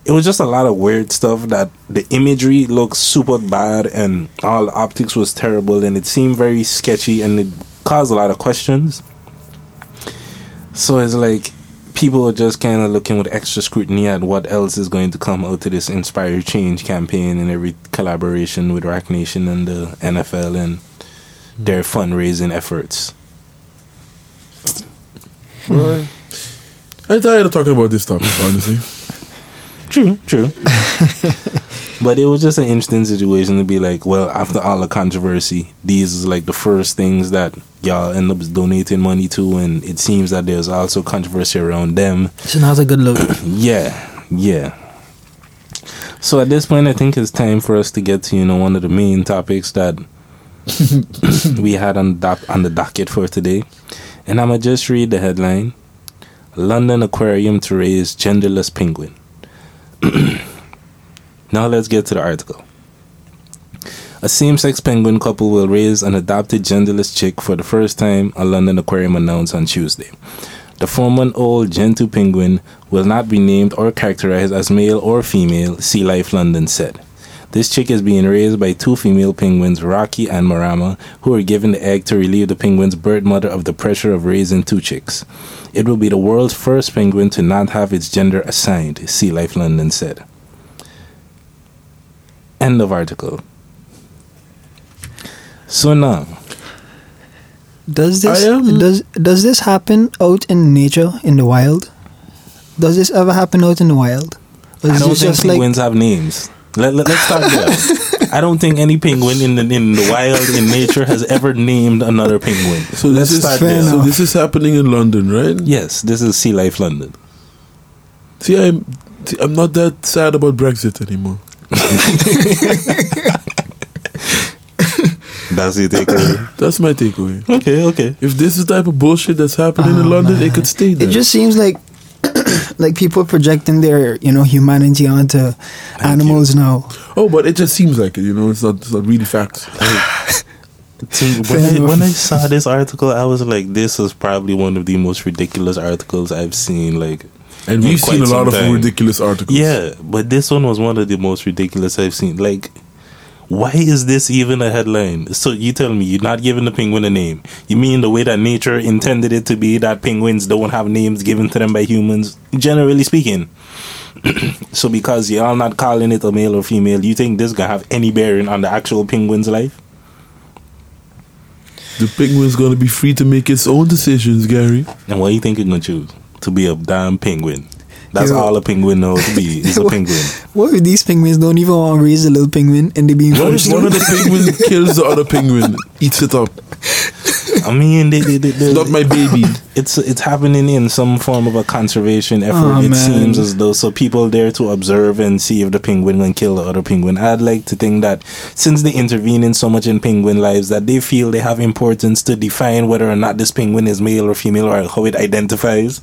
it was just a lot of weird stuff that the imagery looked super bad and all the optics was terrible and it seemed very sketchy and it caused a lot of questions so it's like people are just kind of looking with extra scrutiny at what else is going to come out of this Inspire Change campaign and every collaboration with Roc Nation and the NFL and their fundraising efforts. Right. I'm tired of talking about this topic, honestly. True, true. [laughs] but it was just an interesting situation to be like, well, after all the controversy, these is like the first things that y'all end up donating money to, and it seems that there's also controversy around them. It's not a good look. [clears throat] Yeah, yeah. So at this point, I think it's time for us to get to you know one of the main topics that [coughs] we had on doc- on the docket for today, and I'ma just read the headline: London Aquarium to raise genderless penguin. [clears throat] now let's get to the article. A same-sex penguin couple will raise an adopted genderless chick for the first time, a London aquarium announced on Tuesday. The four-month-old Gentoo penguin will not be named or characterized as male or female, Sea Life London said. This chick is being raised by two female penguins, Rocky and Marama, who are given the egg to relieve the penguin's bird mother of the pressure of raising two chicks. It will be the world's first penguin to not have its gender assigned, Sea Life London said. End of article. So now, Does this does does this happen out in nature in the wild? Does this ever happen out in the wild? Or I don't think just like penguins have names. Let, let, us start there. [laughs] I don't think any penguin in the in the wild in nature has ever named another penguin. So let's this is start fair there. so this is happening in London, right? Yes, this is Sea Life London. See, I'm see, I'm not that sad about Brexit anymore. [laughs] That's your takeaway. That's my takeaway. okay, okay. If this is the type of bullshit that's happening in Oh, London, man. it could stay there. It just seems like like people projecting their you know humanity onto animals now. oh, but it just seems like it. You know, it's not. It's not really facts. [sighs] See, when, I, when I saw this article, I was like, "This is probably one of the most ridiculous articles I've seen." Like, And we've seen a lot of time. ridiculous articles. Yeah, but this one was one of the most ridiculous I've seen. Like, why is this even a headline? So you tell me you're not giving the penguin a name. You mean the way that nature intended it to be that penguins don't have names given to them by humans, generally speaking. [clears throat] so because y'all not calling it a male or female, you think this gonna have any bearing on the actual penguin's life? The penguin's gonna be free to make its own decisions, Gary. And what do you think you're gonna choose? To be a damn penguin. That's Yo. all a penguin knows to be is a [laughs] penguin. What if these penguins don't even want to raise a little penguin and they being What if one of the penguins [laughs] kills the other penguin, eats it up? [laughs] I mean, they, they, they, they- Not my baby. it's it's happening in some form of a conservation effort. Oh, it man. seems as though so people there to observe and see if the penguin can kill the other penguin. I'd like to think that since they intervene in so much in penguin lives, that they feel they have importance to define whether or not this penguin is male or female or how it identifies.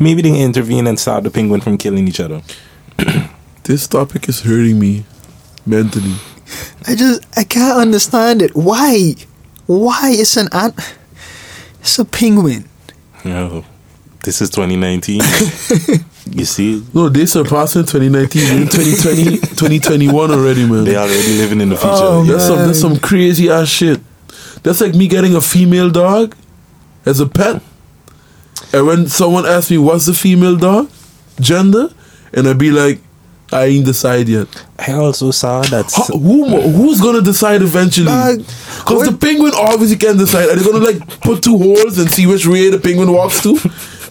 Maybe they intervene and stop the penguin from killing each other. [clears throat] This topic is hurting me mentally. I just I can't understand it. Why? Why is an ant? It's a penguin. No, this is 2019. [laughs] you see, No, they surpassing 2019, we're in 2020, 2021 [laughs] already, man. they are already living in the future. Oh, Yeah. That's some that's some crazy ass shit. That's like me getting a female dog as a pet. And when someone asks me what's the female dog gender, and I'd be like, I ain't decide yet. I also saw that. How, who who's gonna decide eventually? Because the penguin obviously can decide. Are they gonna like put two holes and see which way the penguin walks to,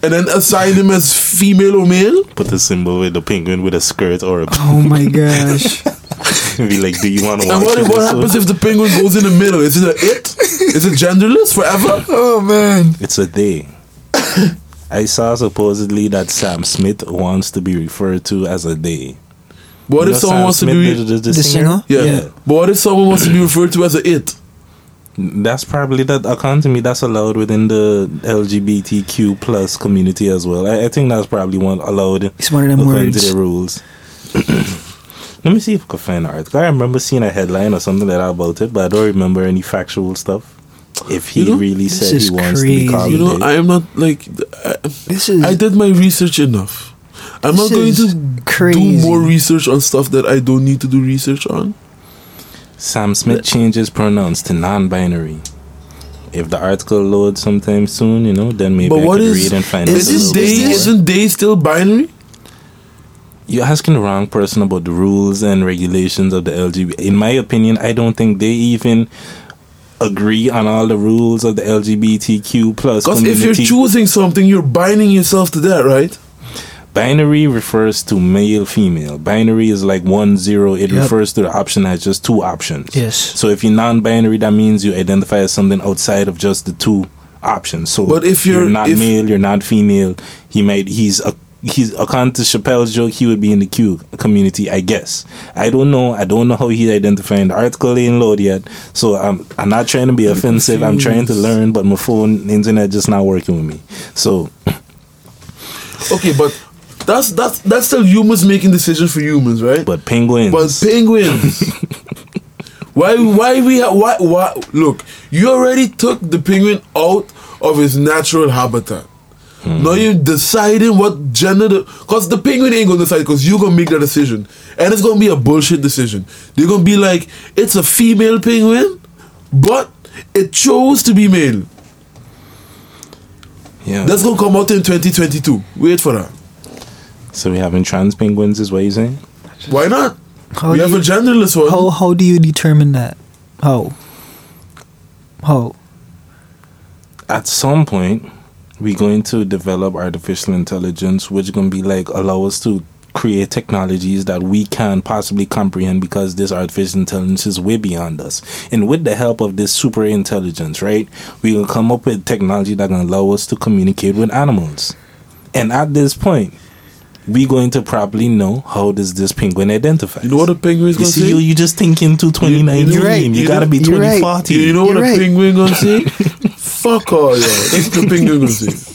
and then assign him as female or male? put the symbol with the penguin with a skirt or a [laughs] Oh my gosh. [laughs] be like, do you want to And what, what happens if the penguin goes in the middle? Is it a it? Is it genderless forever? oh man. It's a they. [laughs] I saw supposedly that Sam Smith wants to be referred to as a they. What You if know someone Sam wants to Smith, be? the, the, the The singer? yeah. Yeah. But what if someone wants to be referred to as a it? That's probably that. According to me, that's allowed within the LGBTQ plus community as well. I, I think that's probably one allowed It's one of them according to the rules. [clears throat] Let me see if I can find the article. I remember seeing a headline or something like that about it, but I don't remember any factual stuff. If he You know, really said he wants to be called You know. I am not like. I, This is I did my research enough. I'm not going to crazy. do more research on stuff that I don't need to do research on. Sam Smith changes pronouns to non-binary. If the article loads sometime soon, you know, then maybe But I what could is- read and find is out Isn't little they bit more. isn't they still binary? You're asking the wrong person about the rules and regulations of the LGBT. In my opinion, I don't think they even agree on all the rules of the LGBTQ plus Because if you're choosing something, you're binding yourself to that, right? Binary refers to male, female. Binary is like one zero. It Yep. refers to the option as just two options. Yes. So if you're non-binary, that means you identify as something outside of just the two options. So But if you're- not if- male, you're not female. He might he's a he's according to Chappelle's joke, he would be in the Q community, I guess. I don't know. I don't know how he's identifying. The article ain't load yet, so I'm I'm not trying to be offensive. I'm trying to learn, but my phone internet just not working with me. So Okay, but that's that's that's still humans making decisions for humans, right? but penguins. But penguins. [laughs] why? Why we? Ha- why? Why? Look, you already took the penguin out of his natural habitat. Hmm. Now you're deciding what gender. Because the penguin ain't gonna decide. Because you're gonna make that decision, and it's gonna be a bullshit decision. They're gonna be like, it's a female penguin, but it chose to be male. yeah. That's gonna come out in 2022. Wait for that. so we having trans penguins, is what you're saying? Why not? How we do have a genderless one. How how do you determine that? How? How? At some point, we're going to develop artificial intelligence, which is gonna be like allow us to create technologies that we can possibly comprehend because this artificial intelligence is way beyond us. And with the help of this super intelligence, right, we will come up with technology that can allow us to communicate with animals. And at this point, we going to probably know how does this penguin identify. You know what a penguin is gonna see, say? you, you just thinking to 2019. You're right. You, You gotta know- be you're right. 2040. You, you know what You're a right. penguin gonna say? [laughs] Fuck all y'all. This is the penguin gonna say.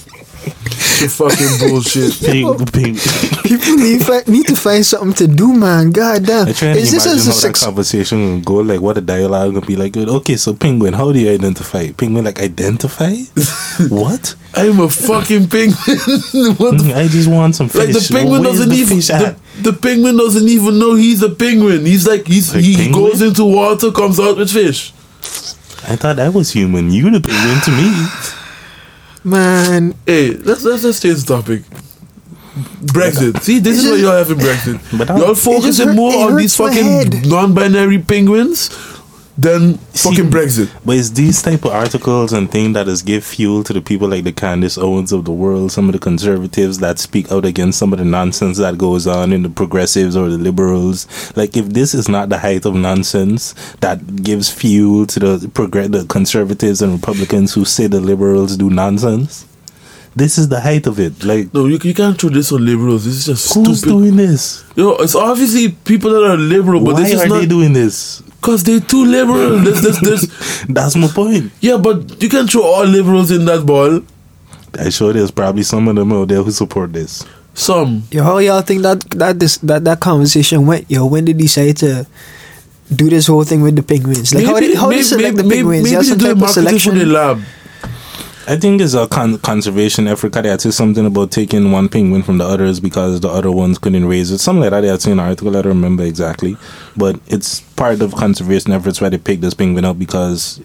The fucking bullshit. [laughs] Ping- ping- People need, fi- need to find something to do, man. God damn. I try to Is this imagine as a how that conversation will go, like what a dialogue would be like. Okay, so penguin, how do you identify? Penguin, like identify? [laughs] what? I'm a fucking penguin. [laughs] what the mm, I just want some fish. Like the penguin Where's doesn't the even the, the penguin doesn't even know he's a penguin. He's like he's Like he penguin? goes into water, comes out with fish. I thought that was human. You the penguin to me. Man, Hey, let's let's just change the topic. Brexit. Uh, See, this It's is what just- y'all having Brexit. But y'all focusing hurt- more on these fucking non-binary penguins than fucking Brexit. But it's these type of articles and things that is give fuel to the people like the Candace Owens of the world, some of the conservatives that speak out against some of the nonsense that goes on in the progressives or the liberals. Like if this is not the height of nonsense that gives fuel to the progress the conservatives and Republicans who say the liberals do nonsense. This is the height of it. Like No, you, you can't throw this on liberals. This is just who's stupid. doing this? Yo, it's obviously people that are liberal, but Why this is are not they doing this? Because they're too liberal. There's, there's, there's, [laughs] That's my point. yeah, but you can't throw all liberals in that ball. I sure there's probably some of them out there who support this. Some. yo, how y'all think that that this that that conversation went? Yo, when did he say to do this whole thing with the penguins? Like how did how did they select the penguins? Maybe, Y'all they do type of marketing for the lab. I think it's a con- conservation effort. They had something about taking one penguin from the others because the other ones couldn't raise it. Something like that. They had seen an article. I don't remember exactly, but it's part of conservation efforts why they picked this penguin up because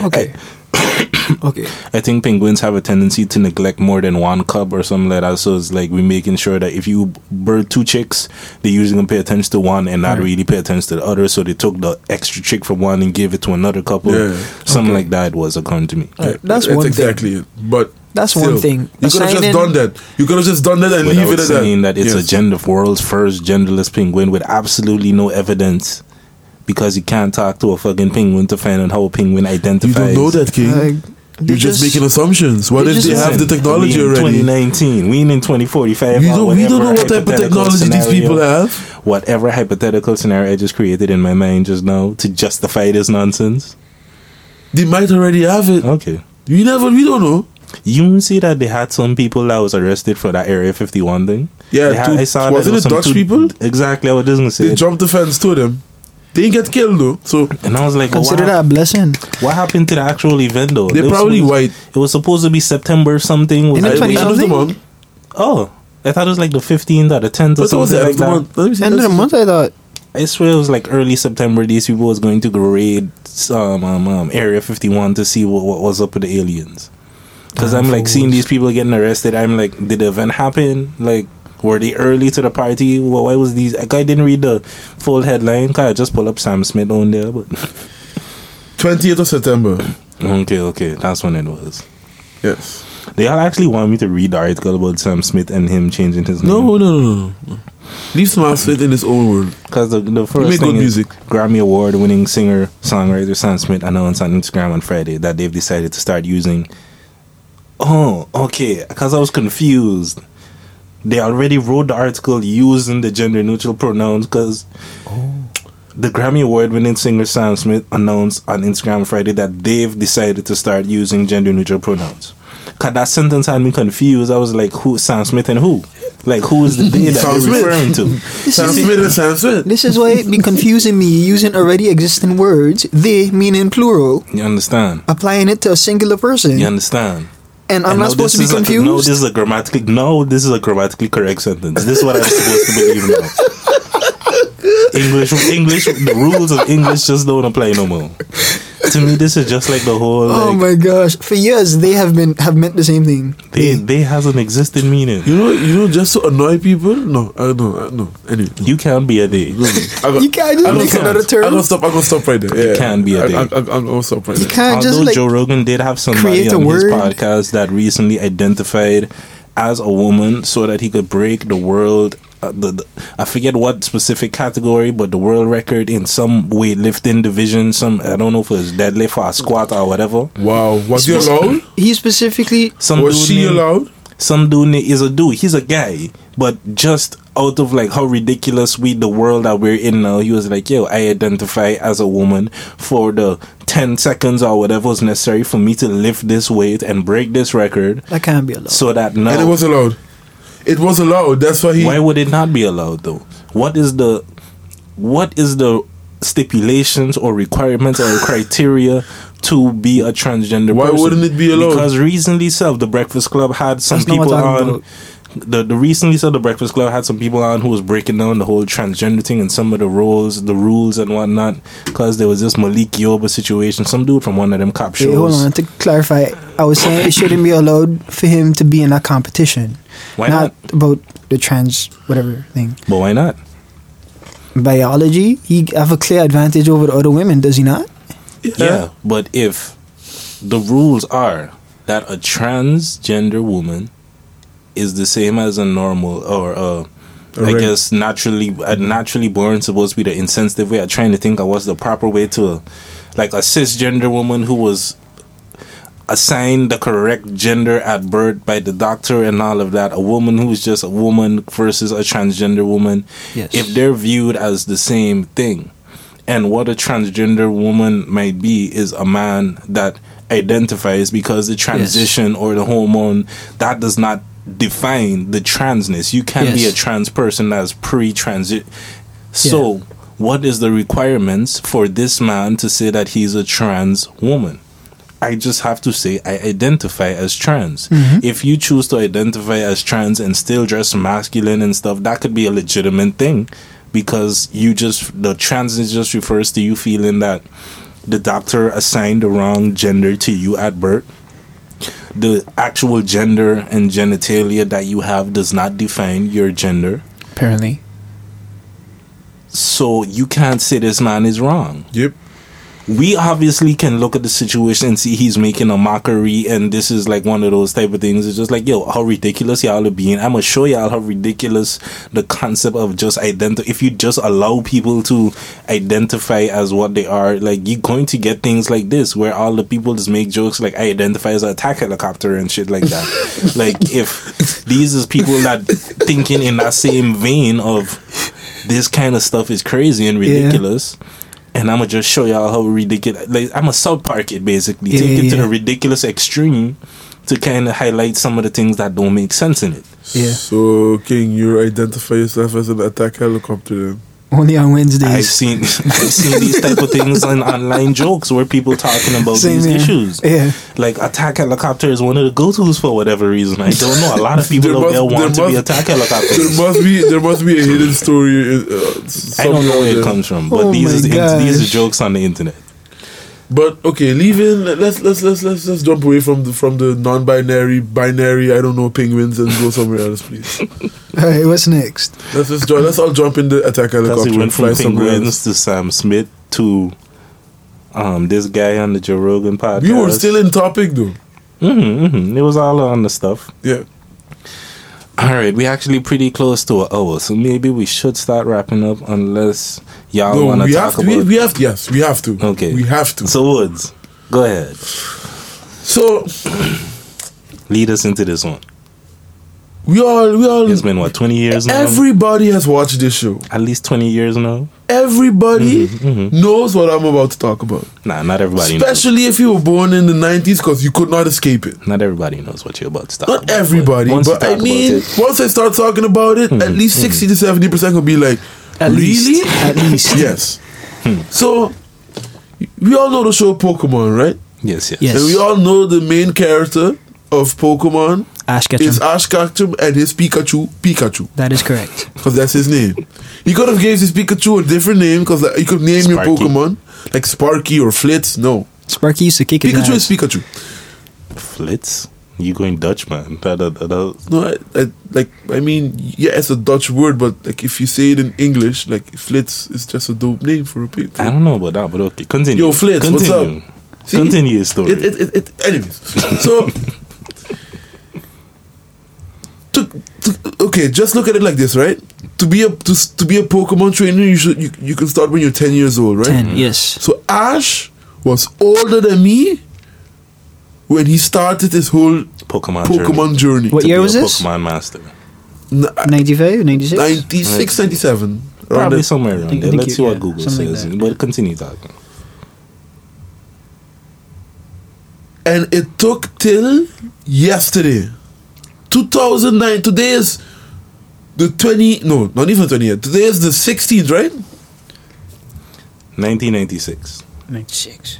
Okay. Eh, [coughs] okay. I think penguins have a tendency to neglect more than one cub or something like that. So it's like we're making sure that if you bird two chicks, they usually gonna pay attention to one and not Right. really pay attention to the other. So they took the extra chick from one and gave it to another couple. Yeah. Something Okay. like that was according to me. Alright, that's That's one exactly it. But That's still, one thing. You could have just done that. You could have just done that and leave it at saying that. that it's a Yes. gender world's first genderless penguin with absolutely no evidence. Because you can't talk to a fucking penguin to find out how a penguin identifies. You don't know that, King. Like, You're just, making assumptions. What they if they have the technology we in already? 2019. We in 2045. You don't, we don't know what type of hypothetical technology these people have. Whatever hypothetical scenario I just created in my mind just now to justify this nonsense. They might already have it. Okay. You never, we don't know. You see that they had some people that was arrested for that Area 51 thing? Yeah, They had- two- I saw wasn't that there it was some Dutch two- people? Exactly, I was just gonna say. They jumped the fence to them. They didn't get killed though, so and I was like, Consider wow. that a blessing. What happened to the actual event though? they're It was probably supposed- white. It was supposed to be September something. Was In the it- 20 End of the something? month. Oh, I thought it was like the 15th or the 10th or But it was something end like of the that. month. Let. End of the Let's- month, I thought. I swear it was like early September. These people was going to raid some um, um, Area 51 to see what, what was up with the aliens. Because I'm like seeing these people getting arrested. I'm like, did the event happen? Like, were they early to the party? Well, why was these? I didn't read the full headline. Cause I just pull up Sam Smith on there. But [laughs] 20th of September. okay, okay, that's when it was. Yes. They all actually want me to read the article about Sam Smith and him changing his name. No, no, no, no. Leave Sam Smith in his own world. Because the, the first make thing good music. Grammy Award winning singer songwriter Sam Smith announced on Instagram on Friday that they've decided to start using. Oh, okay. Because I was confused. They already wrote the article using the gender neutral pronouns because oh. the Grammy Award winning singer Sam Smith announced on Instagram Friday that they've decided to start using gender neutral pronouns. Cause that sentence had me confused. I was like, "Who Sam Smith and who? Like, who is the they that Sam they're referring to?" [laughs] Sam Smith and Sam Smith. This is why it be confusing me using already existing words, they meaning plural, You understand? applying it to a singular person. You understand? And I'm And not no, supposed to be is a- confused. no, this is a grammatically no, this is a grammatically correct sentence. This is what I'm supposed to believe now. [laughs] English, English, the rules of English just don't apply no more. To me, this is just like the whole. oh my gosh! For years, they have been have meant the same thing. they they has an existing meaning. You know, you know, just to annoy people. No, I don't. I, no. Anyway, You can't be a they. I [laughs] got, You can't just I make stop. another term. I'm gonna stop. I'm gonna stop right there. Yeah, can be a thing. I, I, I'm gonna stop right You there. can't just Although like Joe Rogan did have somebody create a on his podcast that recently identified as a woman so that he could break the world uh, the, the I forget what specific category, but the world record in some weightlifting division. Some I don't know if it was deadlift or a squat or whatever. Wow. Was he allowed? He specifically Some Was dude she named- allowed? Some dude na- is a dude. He's a guy, but just out of like how ridiculous we the world that we're in now, he was like, "Yo, I identify as a woman for the ten seconds or whatever was necessary for me to lift this weight and break this record, That can't be allowed. so that now And it was allowed. It was allowed. That's why he. Why would it not be allowed though? What is the what is the stipulations or requirements or [laughs] criteria to be a transgender Why person? wouldn't it be allowed? Because recently self the Breakfast Club had some That's people on about. The, the recently said the Breakfast Club had some people on who was breaking down the whole transgender thing and some of the roles, the rules and whatnot. Because there was this Malik Yoba situation, some dude from one of them cop shows. Wait, hold on. To clarify, I was saying it shouldn't be allowed for him to be in that competition. Why not, not? about the trans whatever thing. But why not? Biology, he have a clear advantage over the other women, does he not? Yeah, but if the rules are that a transgender woman is the same as a normal or uh, a, I guess naturally a naturally born supposed to be the insensitive way. I'm trying to think of what's the proper way to like a cisgender woman who was assigned the correct gender at birth by the doctor and all of that. A woman who's just a woman versus a transgender woman. Yes. If they're viewed as the same thing, and what a transgender woman might be is a man that identifies because the transition or the hormone that does not define the transness. You can't be a trans person that's pre-transit. So, what is the requirements for this man to say that he's a trans woman? I just have to say I identify as trans. Mm-hmm. If you choose to identify as trans and still dress masculine and stuff, that could be a legitimate thing because you just the transness just refers to you feeling that the doctor assigned the wrong gender to you at birth. The actual gender and genitalia that you have does not define your gender. Apparently. So you can't say this man is wrong. Yep. We obviously can look at the situation and see he's making a mockery and this is like one of those type of things. It's just like yo how ridiculous y'all are being. I'm gonna show y'all how ridiculous the concept of just identify if you just allow people to identify as what they are like you're going to get things like this where all the people just make jokes like i identify as an attack helicopter and shit like that. [laughs] Like if these is people that thinking in that same vein of this kind of stuff is crazy and Yeah. Ridiculous and I'm gonna just show y'all how ridiculous. Like I'm a South Park it basically. Yeah, Take it to yeah. the ridiculous extreme to kind of highlight some of the things that don't make sense in it. Yeah. So, King, you identify yourself as an attack helicopter then? Only on Wednesdays. I've Wednesdays. seen I've seen these type of things on online jokes where people talking about Same these here. issues. Yeah. Like attack helicopter is one of the go tos for whatever reason. I don't know. A lot of people There out must- there want there to be must- attack There helicopters. must be there must be a hidden story. Uh, I don't know where there. it comes from, but Oh these my is the, these are jokes on the internet. But okay, leaving. Let's let's let's let's let's jump away from the from the non-binary, binary. I don't know penguins and go somewhere else, please. [laughs] All right, what's next? Let's just join. Let's all jump in the attack Because helicopter he and went fly from somewhere penguins else. to Sam Smith to um this guy on the Joe Rogan podcast. We were still in topic though. hmm hmm It was all on the stuff. Yeah. All right, we're actually pretty close to an hour, so maybe we should start wrapping up unless y'all No, want to we talk have to. We, about. we have to. Yes, we have to. Okay. We have to. so Woods, go ahead, So lead us into this one. We all we all It's been what twenty years now. everybody has watched this show. At least twenty years now. Everybody Mm-hmm, knows what I'm about to talk about. Nah, not everybody. knows. Especially if you were born in the 90s because you could not escape it. Not everybody knows what you're about to talk Not about. everybody, once you but I talk about mean, it- Mm-hmm, once I start talking about it, at least 60 to 70% will be like, At really? least. At least. [laughs] Yes. Hmm. So, we all know the show Pokemon, right? yes, yes, Yes. And we all know the main character of Pokemon Ash Ketchum. is Ash Ketchum and his Pikachu, Pikachu. that is correct. [laughs] Because that's his name. He could have gave his Pikachu a different name because like, you could name your Pokemon like Sparky or Flitz. No. Sparky used to kick his Pikachu ass. is Pikachu. Flitz. You going Dutch, man? [laughs] That, that, that, that- No, I, I, like I mean, yeah, it's a Dutch word, but like if you say it in English, like Flitz is just a dope name for a people. I don't know about that, but okay. Continue. Yo, Flitz, what's Continue. up? See? Continue your story. It, it, it, it, anyways, [laughs] so to, to, okay, just look at it like this, right? to be a to, to be a Pokemon trainer, you should you, you can start when you're ten years old, right? Ten, yes. So Ash was older than me when he started his whole Pokemon. Pokemon journey. What To year be was a this? Pokemon master. N- uh, 95, 96? 96, 97. Probably somewhere around think- there. think Let's you- see what yeah, Google something like says. but continue talking. and it took till yesterday 2009 today is the 20 no not even 20 yet today is the 16th right 1996. 96.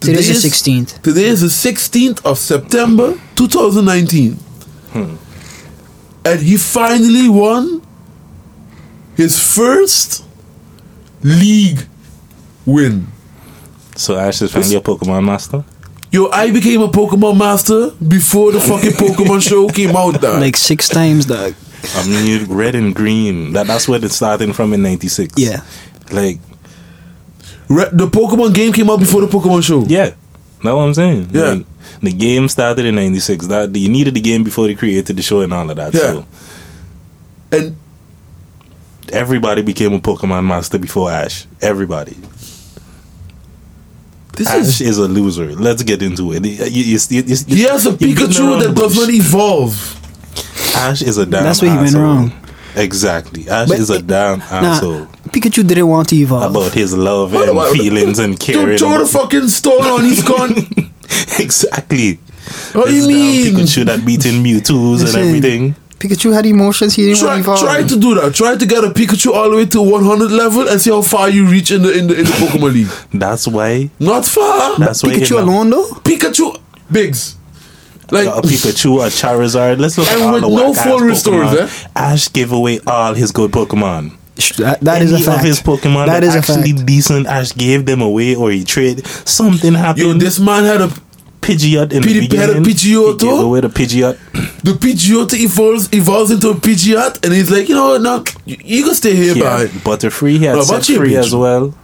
Today Today's is- the 16th. today is the 16th of september 2019 hmm. and he finally won his first league win So Ash is finally a Pokemon master. Yo i became a pokemon master before the fucking pokemon show came out dog. Like six times, dog. I mean, red and green. That that's where it's starting from in '96. Yeah. Like, Re- the pokemon game came out before the pokemon show yeah, that's what I'm saying. Yeah. Like, the game started in '96. That you needed the game before they created the show and all of that. Yeah. So and everybody became a Pokemon master before Ash. Everybody. This Ash is is a loser. Let's get into it. You- you- you- you- He has a you're Pikachu that does not evolve. Ash is a damn That's where he went wrong. Exactly. Ash But is a it- damn Nah, asshole Pikachu didn't want to evolve. about his love What and about- feelings and caring. Dude, throw the fucking stone on his con. [laughs] exactly. What do you This damn mean? Pikachu that beating Mewtwo's and everything. Pikachu had emotions. He didn't Try, want to evolve. try to do that. Try to get a Pikachu all the way to 100 level and see how far you reach in the in the, in the Pokemon League. [laughs] That's why. Not far. That's why. Pikachu alone though. Pikachu, bigs. Like A Pikachu, a Charizard. Let's look And at all with the no full restores, eh? Ash gave away all his good Pokemon. Sh- That, that is Any a fact. of his Pokemon that that, is a actually fact. decent, Ash gave them away or he traded. Something happened. yo, this man had a Pidgeot in the beginning. Pidgeotto? He gave away the Pidgeot. the Pidgeotto evolves evolves into a Pidgeot and he's like, you know what, no, you, you can stay here, He Butterfree. He had No, Set Butterfree Free as well.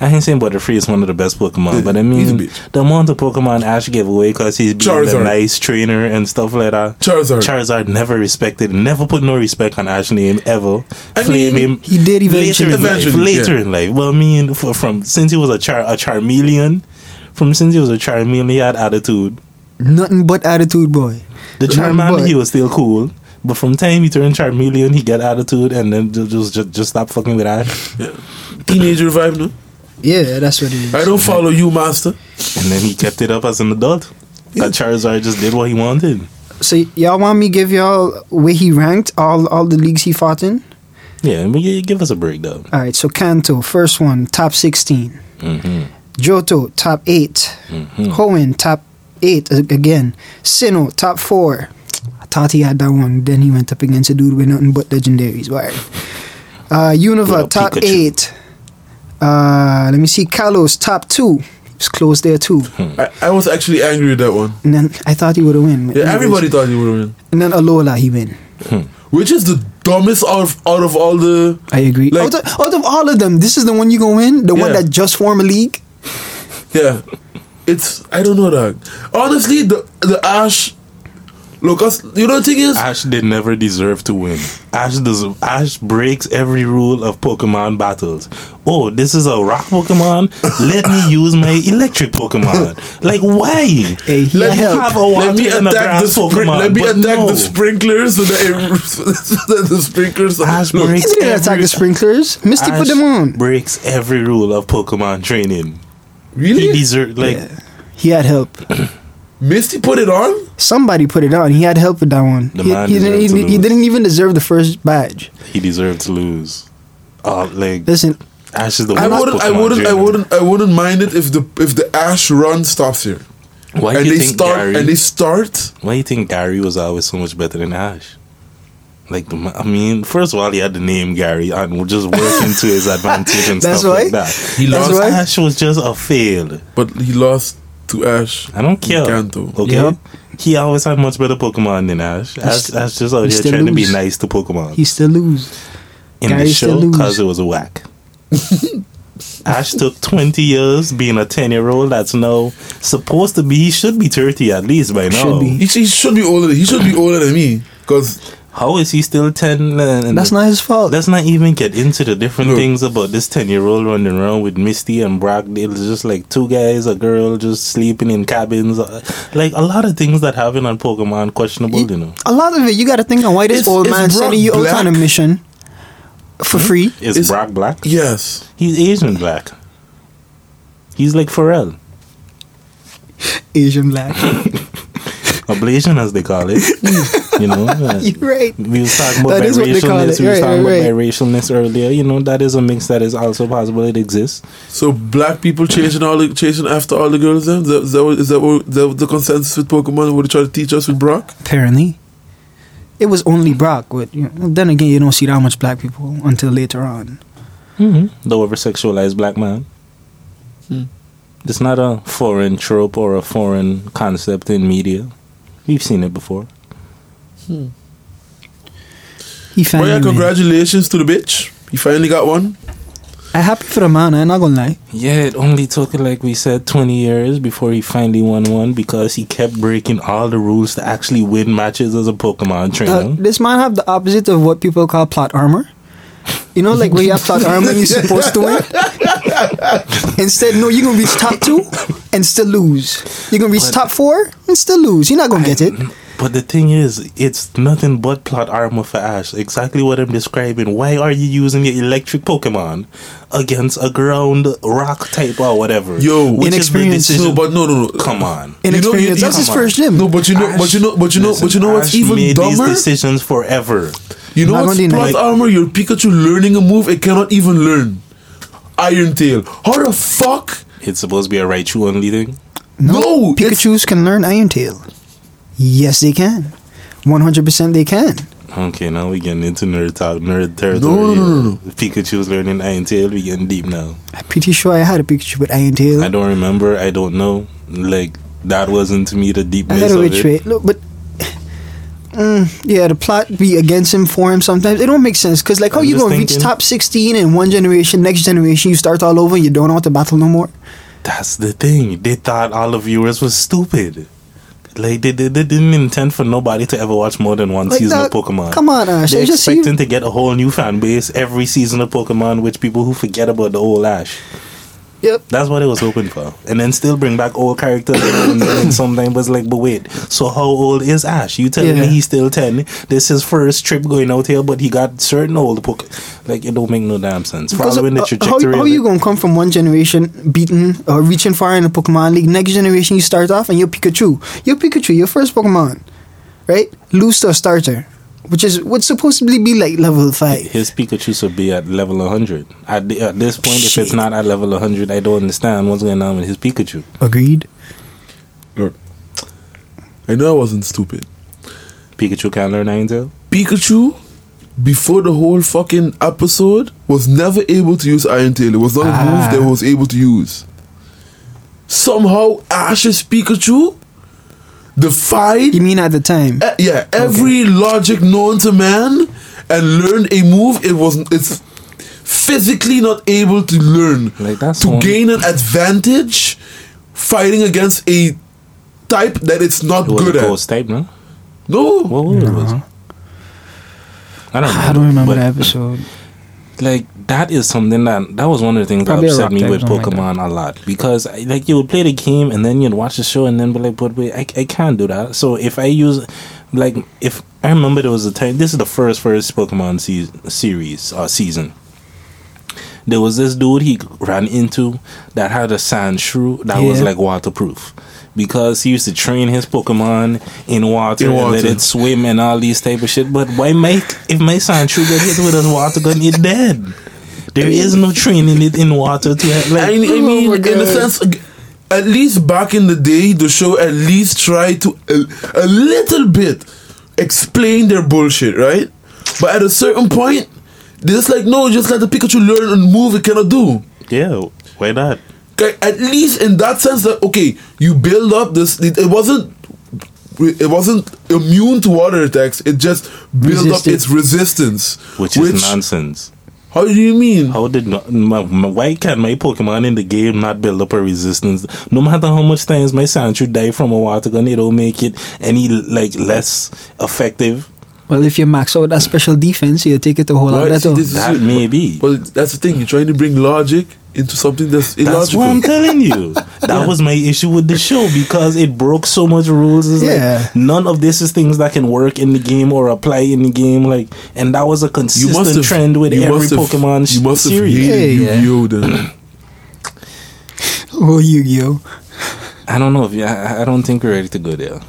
I ain't saying Butterfree is one of the best Pokemon, Yeah, but I mean the amount of Pokemon Ash gave away because he's being a nice trainer and stuff like that. Charizard. Charizard never respected, never put no respect on Ash name ever. I Flame mean, him. he did eventually. Later in life. Later yeah. in life. Well, I mean, for, from since he was a char a Charmeleon, from since he was a Charmeleon, he had attitude. Nothing but attitude, boy. The Nothing but- he was still cool. But from time he turned Charmeleon, he get attitude and then ju- just just, just stop fucking with Ash. Teenager vibe, no? Yeah, that's what it is. I don't follow you, master. And then he kept it up as an adult. That Charizard just did what he wanted. So y'all want me give y'all where he ranked all all the leagues he fought in? Yeah, but yeah, give us a breakdown. All right, so Kanto, first one, top 16. Mm-hmm. Johto, top 8. Mhm. Hoenn, top 8 again. Sinnoh, top 4. I thought he had that one. Then he went up against a dude with nothing but legendaries. Why? Uh, Unova, top Pikachu. 8. Uh, let me see. Kalos, top 2. It's close there too. I, I was actually angry with that one. And then I thought he would have win. Yeah, everybody thought he would win. And then Alola, he win. Which is the dumbest out of, out of all the. I agree. Like- out, of, out of all of them, this is the one you gonna win? The one that just formed a league? [laughs] Yeah. It's. I don't know that. Honestly, the the Ash. Look, us, you know the thing is? Ash did never deserve to win. Ash does. Ash breaks every rule of Pokemon battles. Oh, this is a rock Pokemon. Let me [laughs] use my electric Pokemon. Like why? Hey, Let me have a water let me and a attack the grass sprin- Pokemon. let me attack no. the sprinklers so that, it, [laughs] so that the sprinklers Ash look, breaks He didn't attack the sprinklers. Misty put Ash them on. breaks every rule of Pokemon training. Really He deserved like Yeah. He had help. [clears throat] Misty put it on Somebody put it on. He had help with that one. The he, man he didn't, to he, he didn't even deserve the first badge. he deserved to lose. Oh, like Listen, Ash is the I wouldn't I wouldn't I wouldn't I wouldn't mind it if the if the Ash run stops here Why and do you they think start Gary? and they start Why do you think Gary was always so much better than Ash? Like, the ma- I mean, first of all, he had the name Gary and would just work [laughs] into his advantage and That's stuff why? like that. He That's lost- why Ash was just a fail. but he lost to Ash I don't care. Kanto. Okay, Yep. he always had much better Pokemon than Ash. Ash, Ash just out he here still trying to be nice to Pokemon he still lose. in the Gary still show lose. because it was a whack. [laughs] Ash took 20 years being a 10 year old that's now supposed to be, he should be 30 at least by now. Should be. he, he should be older he should be older than me because How is he still ten? And That's not his fault. Let's not even get into the different Look. things about this ten-year-old running around with Misty and Brock. It's just like two guys, a girl, just sleeping in cabins. Uh, Like a lot of things that happen on Pokemon questionable, you know. a lot of it, you got to think on why this Is- old is man Brock sending you out on a mission for free. Is Is- Brock black? Yes. He's Asian black. He's like Pharrell, Asian black. [laughs] ablation as they call it. [laughs] you know. [laughs] You're right. we was talking about That is what biracialness. it. We was talking right, about biracialness earlier. You know that is a mix that is also possible. It exists. So black people chasing all the chasing after all the girls. Then is that, is that, what- is that, what, that the consensus with Pokemon? What they try to teach us with Brock? Apparently, it was only Brock. But you know, then again, you don't see that much black people until later on. Mm-hmm. The over sexualized black man. Hmm. It's not a foreign trope or a foreign concept in media. We've seen it before. He Well, finally. yeah, made congratulations to the bitch. He finally got one. I'm happy for the man. I'm not gonna lie. Yeah, it only took, like we said, 20 years before he finally won one because he kept breaking all the rules to actually win matches as a Pokemon trainer. Uh, this man have the opposite of what people call plot armor. You know, like when you have plot [laughs] armor and you're supposed to win. [laughs] Instead, no, you're gonna reach top two and still lose. You're gonna reach But- top four and still lose. You're not gonna get it. But the thing is, it's nothing but plot armor for Ash. Exactly what I'm describing. Why are you using your electric Pokemon against a ground rock type or whatever? Yo, Which Inexperience. No, but no, no, no. Come on. You know, Inexperience. you- That's his on. first gym. No, but you know, but you know, but you know, but you know what's Ash even made dumber? these decisions forever. You know Not what's plot deny. armor? Your Pikachu learning a move it cannot even learn. Iron Tail. How the fuck? It's supposed to be a Raichu only thing. No, it's- Pikachu's can learn Iron Tail. Yes, they can. One hundred percent, they can. Okay, now we getting into nerd talk, nerd territory. No, no, no, no. Pikachu's learning Iron Tail. We getting deep now. I'm pretty sure I had a Pikachu with Iron Tail. I don't remember. I don't know. Like that wasn't to me the I deepness had a of it. rate. Look, but mm, yeah, the plot be against him for him sometimes. It don't make sense because like how I'm you just gonna reach top sixteen in one generation, next generation you start all over, you don't know how to battle no more. That's the thing. They thought all the viewers was stupid. Like they, they, they didn't intend for nobody to ever watch more than one Like season that- of Pokemon. come on, Ash, They're I just see- expecting to get a whole new fan base every season of Pokemon, which people who forget about the old Ash. Yep. That's what it was hoping for, and then still bring back old characters. [coughs] and then sometimes was like, but wait, so how old is Ash? You telling Yeah. me he's still ten? This is his first trip going out here, but he got certain old Poke. Like it don't make no damn sense. Because, Following the uh, trajectory. how, how of you gonna come from one generation beaten or reaching far in the Pokemon League? Next generation you start off and you're Pikachu. You're Pikachu, your first Pokemon, right? Lose to a starter, which is what's supposedly be like level five. His Pikachu should be at level 100. At, the, at this point, if it's not at level 100, I don't understand what's going on with his Pikachu. Agreed. Look, I know I wasn't stupid. Pikachu can't learn Ninetale? Pikachu, before the whole fucking episode, was never able to use Iron Tail. It was not a Ah. move that was able to use. Somehow, Ash's Pikachu defied You mean at the time? Uh, yeah, every logic known to man and learned a move it wasn't it's physically not able to learn Like, that's to one- gain an advantage fighting against a type that it's not It was good a at. ghost type, no? No. What was it? Was? I don't know. I don't remember but, the episode. Like, that is something that, that was one of the things Probably that upset me with something like Pokemon a lot. Because, I- like, you would play the game and then you'd watch the show and then be like, but wait, I, I can't do that. So if I use, like, if I remember there was a time, this is the first, first Pokemon se- series, or season. there was this dude he ran into that had a Sandshrew that was like waterproof because he used to train his Pokemon in water, In and let it swim and all these type of shit. But why make if my Sandshrew get hit with a water gun, it dead. There is no training it in water to have, I, I oh mean, my in a sense, at least back in the day, the show at least tried to a, a little bit explain their bullshit, right? But at a certain point, they're just like, no, just let the Pikachu learn and move it cannot do. yeah, why not? At least in that sense that okay, you build up this. It, it wasn't. It wasn't immune to water attacks. It just built up its resistance, Which is nonsense. How do you mean? How did not, my, my, why can my Pokemon in the game not build up a resistance? No matter how much times my Sandshrew die from a water gun, it don't make it any like less effective. Well, if you max out that special defense, you take it a whole lot Right, see, better. this is That maybe. may be. But that's the thing. You're trying to bring logic into something that's That's what I'm telling you. [laughs] That was my issue with the show because it broke so much rules. It's Yeah. like none of this is things that can work in the game or apply in the game. Like, and that was a consistent have trend with you every must have- Pokemon You must have series. hated Yeah, yeah. Yu-Gi-Oh! Then. [laughs] Oh, Yu-Gi-Oh! I don't know if yeah, I- I don't think we're ready to go there. [laughs]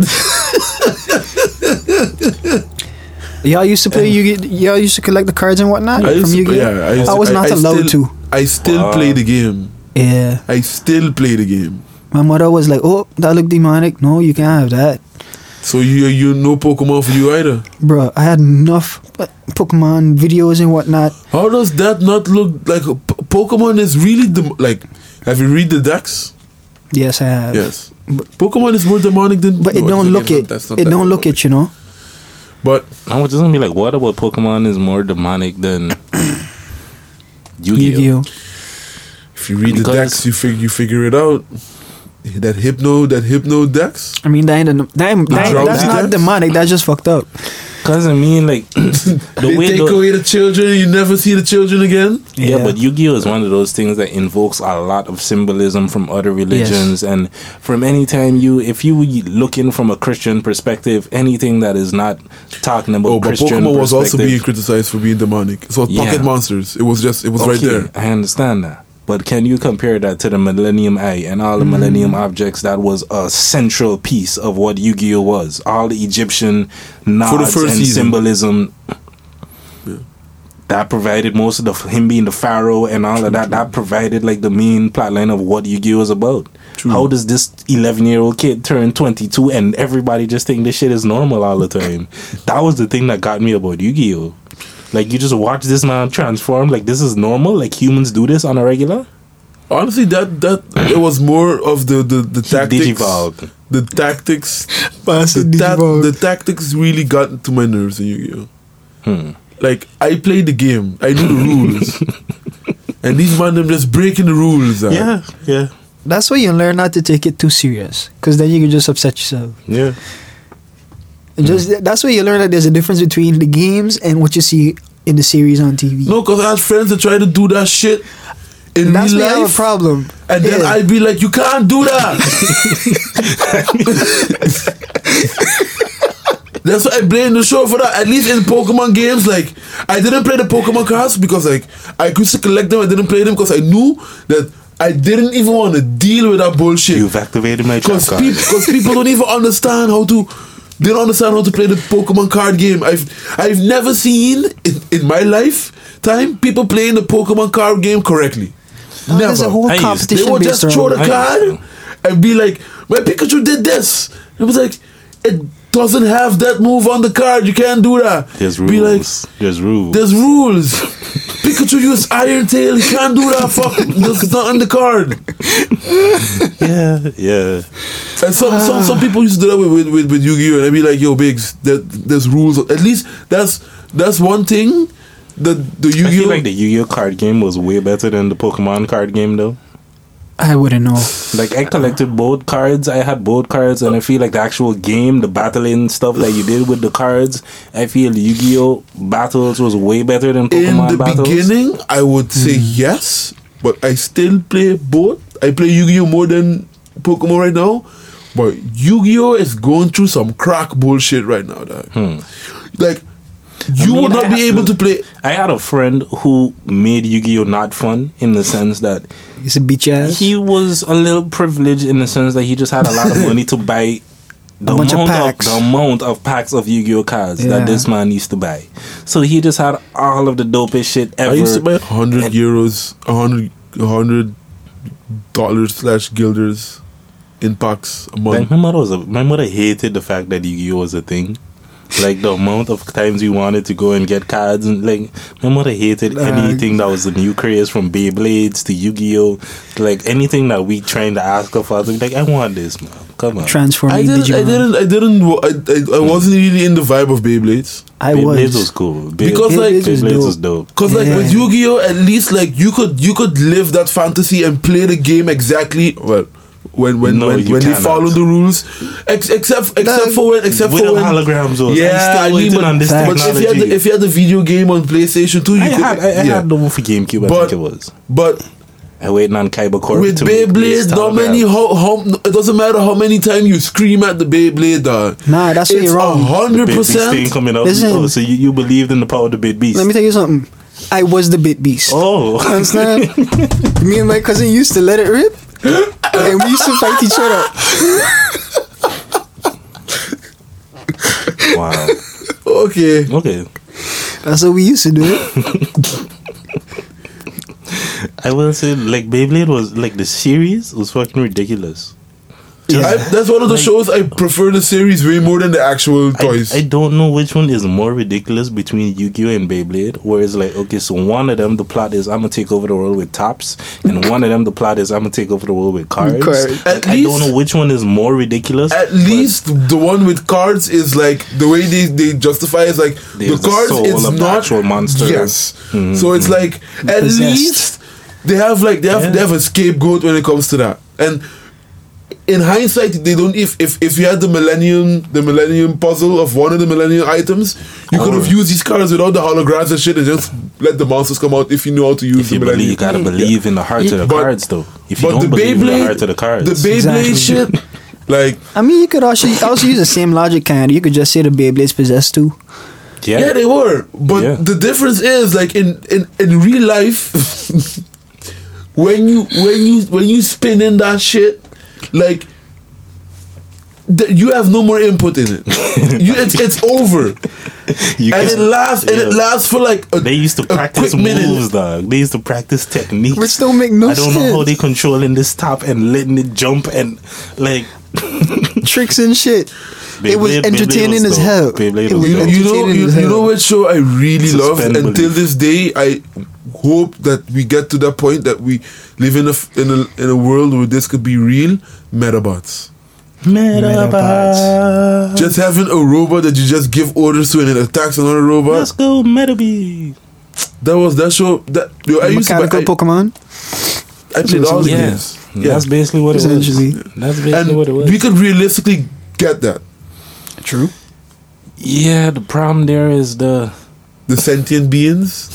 Y'all used to play Yu-Gi. Y'all used to collect the cards and whatnot I from to- Yu-Gi-Oh. yeah, I, used I to- was not allowed still, to. I still Wow. play the game. Yeah, I still play the game. my mother was like, "Oh, that look demonic. No, you can't have that." So you you no Pokemon for you either. Bro, I had enough Pokemon videos and whatnot. How does that not look like a P- Pokemon is really the like? Have you read the decks? Yes, I have. Yes. Pokemon is more demonic than. But it don't look it. It don't look it, you know. But I was just gonna be like, what about Pokemon is more demonic than [clears throat] Yu-Gi-Oh? Yu-Gi-Oh. if you read the Because- decks, you figure you figure it out. That hypno, that hypno decks. I mean, that ain't, a- that ain't, that ain't- drowsy that's not decks? demonic. That's just fucked up. Cause I mean, like [clears throat] the they way take the, away the children, you never see the children again. Yeah, Yeah. but Yu-Gi-Oh is one of those things that invokes a lot of symbolism from other religions, and from any time you, if you looking from a Christian perspective, anything that is not talking about Oh, but Christian Pokemon was also being criticized for being demonic. So Yeah. Pocket Monsters, it was just, it was right there. I understand that. But can you compare that to the Millennium Eye and all the Mm. Millennium objects that was a central piece of what Yu-Gi-Oh was? All the Egyptian nods first and season. symbolism that provided most of the him being the pharaoh and all of that. That provided like the main plotline of what Yu-Gi-Oh was about. True. How does this eleven-year-old kid turn twenty-two and everybody just think this shit is normal all the time? [laughs] that was the thing that got me about Yu-Gi-Oh. Like you just watch this man transform. Like this is normal. Like humans do this on a regular. Honestly, that that it was more of the the, the tactics. digivolved. The tactics, [laughs] the, ta- the tactics really got to my nerves in Yu-Gi-Oh. Hmm. Like I played the game, I knew the [laughs] rules, and these man them just breaking the rules. uh. Yeah, yeah, That's why you learn not to take it too serious, because then you can just upset yourself. yeah. And just that's where you learn that there's a difference between the games and what you see in the series on TV. No, cause I had friends that tried to do that shit in that's real why I have a problem. and then Yeah. I'd be like, "You can't do that." [laughs] That's why I blame the show for that. At least in Pokemon games, like I didn't play the Pokemon cards because like I used to collect them. I didn't play them because I knew that I didn't even want to deal with that bullshit. You've activated my trap Because card. people, people don't even [laughs] understand how to. They don't understand how to play the Pokemon card game. I've I've never seen in, in my lifetime people playing the Pokemon card game correctly. Oh, There's a Never. whole I competition They would based just throw the card and be like, "My Pikachu did this." It was like, it doesn't have that move on the card. You can't do that. There's Be like, rules. There's rules. there's rules. Pikachu used Iron Tail. He can't do that. Fuck, that's not on the card. [laughs] yeah, yeah. And some, some some people used to do that with with, with, with Yu-Gi-Oh! and I'd be like, "Yo, Biggs, that there's rules. At least that's that's one thing the I Yu-Gi-Oh! feel like the Yu-Gi-Oh card game was way better than the Pokemon card game, though. I wouldn't know. Like I collected both cards. I had both cards, and I feel like the actual game, the battling stuff that you did with the cards, I feel Yu-Gi-Oh battles was way better than Pokemon in the battles. beginning, I would say hmm. yes, but I still play both. I play Yu-Gi-Oh more than Pokemon right now, but Yu-Gi-Oh is going through some crack bullshit right now. Dog. Hmm. Like you mean, would not I be able to- to play. I had a friend who made Yu-Gi-Oh not fun in the sense that he's a bitch ass. he was a little privileged in the sense that he just had a lot of [laughs] money to buy the bunch of amount of, packs. the amount of packs of Yu-Gi-Oh cards Yeah. that this man used to buy. So he just had all of the dopest shit ever. I used to buy hundred And- euros, a hundred, hundred dollars slash guilders in packs a month. Like my mother was a, my mother hated the fact that Yu-Gi-Oh was a thing. Like the amount of times we wanted to go and get cards and like my mother hated Like- anything that was the new craze from Beyblades to Yu-Gi-Oh. Like anything that we trying to ask her for, like I want this, man. Come on. Transforming I didn't, I didn't, I didn't, wa- I, I, I wasn't really in the vibe of Beyblades. I Beyblades was. was cool. Bey- Because, like- Beyblades Beyblades was was dope. dope. Cause like with Yeah. Yu-Gi-Oh, at least like you could you could live that fantasy and play the game exactly well when when No, when, when they follow the rules, ex- except except No, for when except for when holograms, though. yeah, I'm still I mean, waiting but, on this but if you had technology. the, if you had the video game on PlayStation 2, you I could had, I, I yeah. had the one for GameCube. I think it was. but I waiting on Kyber Corp with to make these Beyblade, how many how, how it doesn't matter how many times you scream at the Beyblade, dog. Nah, that's where it's you're wrong. a hundred The Bit Beast thing percent. coming up. Listen. So you, you believed in the power of the Bit Beast? Let me tell you something. I was the bit beast. oh, Understand? [laughs] Me and my cousin used to let it rip, and we used to fight each other. wow. Okay, Okay. That's what we used to do. [laughs] I will say, like Beyblade was like the series was fucking ridiculous. I, that's one of the shows I prefer the series way more than the actual toys. I don't know which one is more ridiculous between Yu-Gi-Oh and Beyblade. Where it's like, okay, so one of them the plot is I'm gonna take over the world with tops, and [laughs] one of them the plot is I'm gonna take over the world with cards. Cards. At I don't know which one is more ridiculous. At least the one with cards is like the way they, they justify is like the the cards soul it's of the not actual monster. Yes, Mhm, so it's like at Possessed. least they have like they have Yeah. they have a scapegoat when it comes to that. And in hindsight, they don't. If if if you had the millennium the millennium puzzle of one of the millennium items, you could have used these cards without the holograms and shit, and just let the monsters come out if you know how to use if the you millennium. believe, you gotta believe in the heart of the But- cards, though. If you don't the believe in the heart of the cards, the Beyblade Exactly. shit, like I mean, you could also also use the same logic, kind. You could just say the Beyblade's possessed too. yeah, Yeah, they were. But Yeah. the difference is like in, in, in real life [laughs] when you when you when you spin in that shit, like th- you have no more input in it. [laughs] you, it's it's over. [laughs] You and can- it lasts and it lasts for like a, They used to practice quick minute. moves, dog. They used to practice techniques. Which don't make no I don't know how sense. they controlling this top and letting it jump and like. [laughs] Tricks and shit. it was entertaining was as hell. dope. Beyblade It was was You know, you know, you, as you hell. know what show I really love Suspend until belief. this day. I hope that we get to that point that we live in a f- in a in a world where this could be real. Medabots. Medabots. Just having a robot that you just give orders to and it attacks another robot. Let's go, Metabee. That was that show. That yo, I used to. Mechanical I, Pokemon. I played all the Yeah, games. Yeah, that's basically what it was. Essentially. That's basically and what it was. we could realistically get that True. yeah, the problem there is the the sentient beings.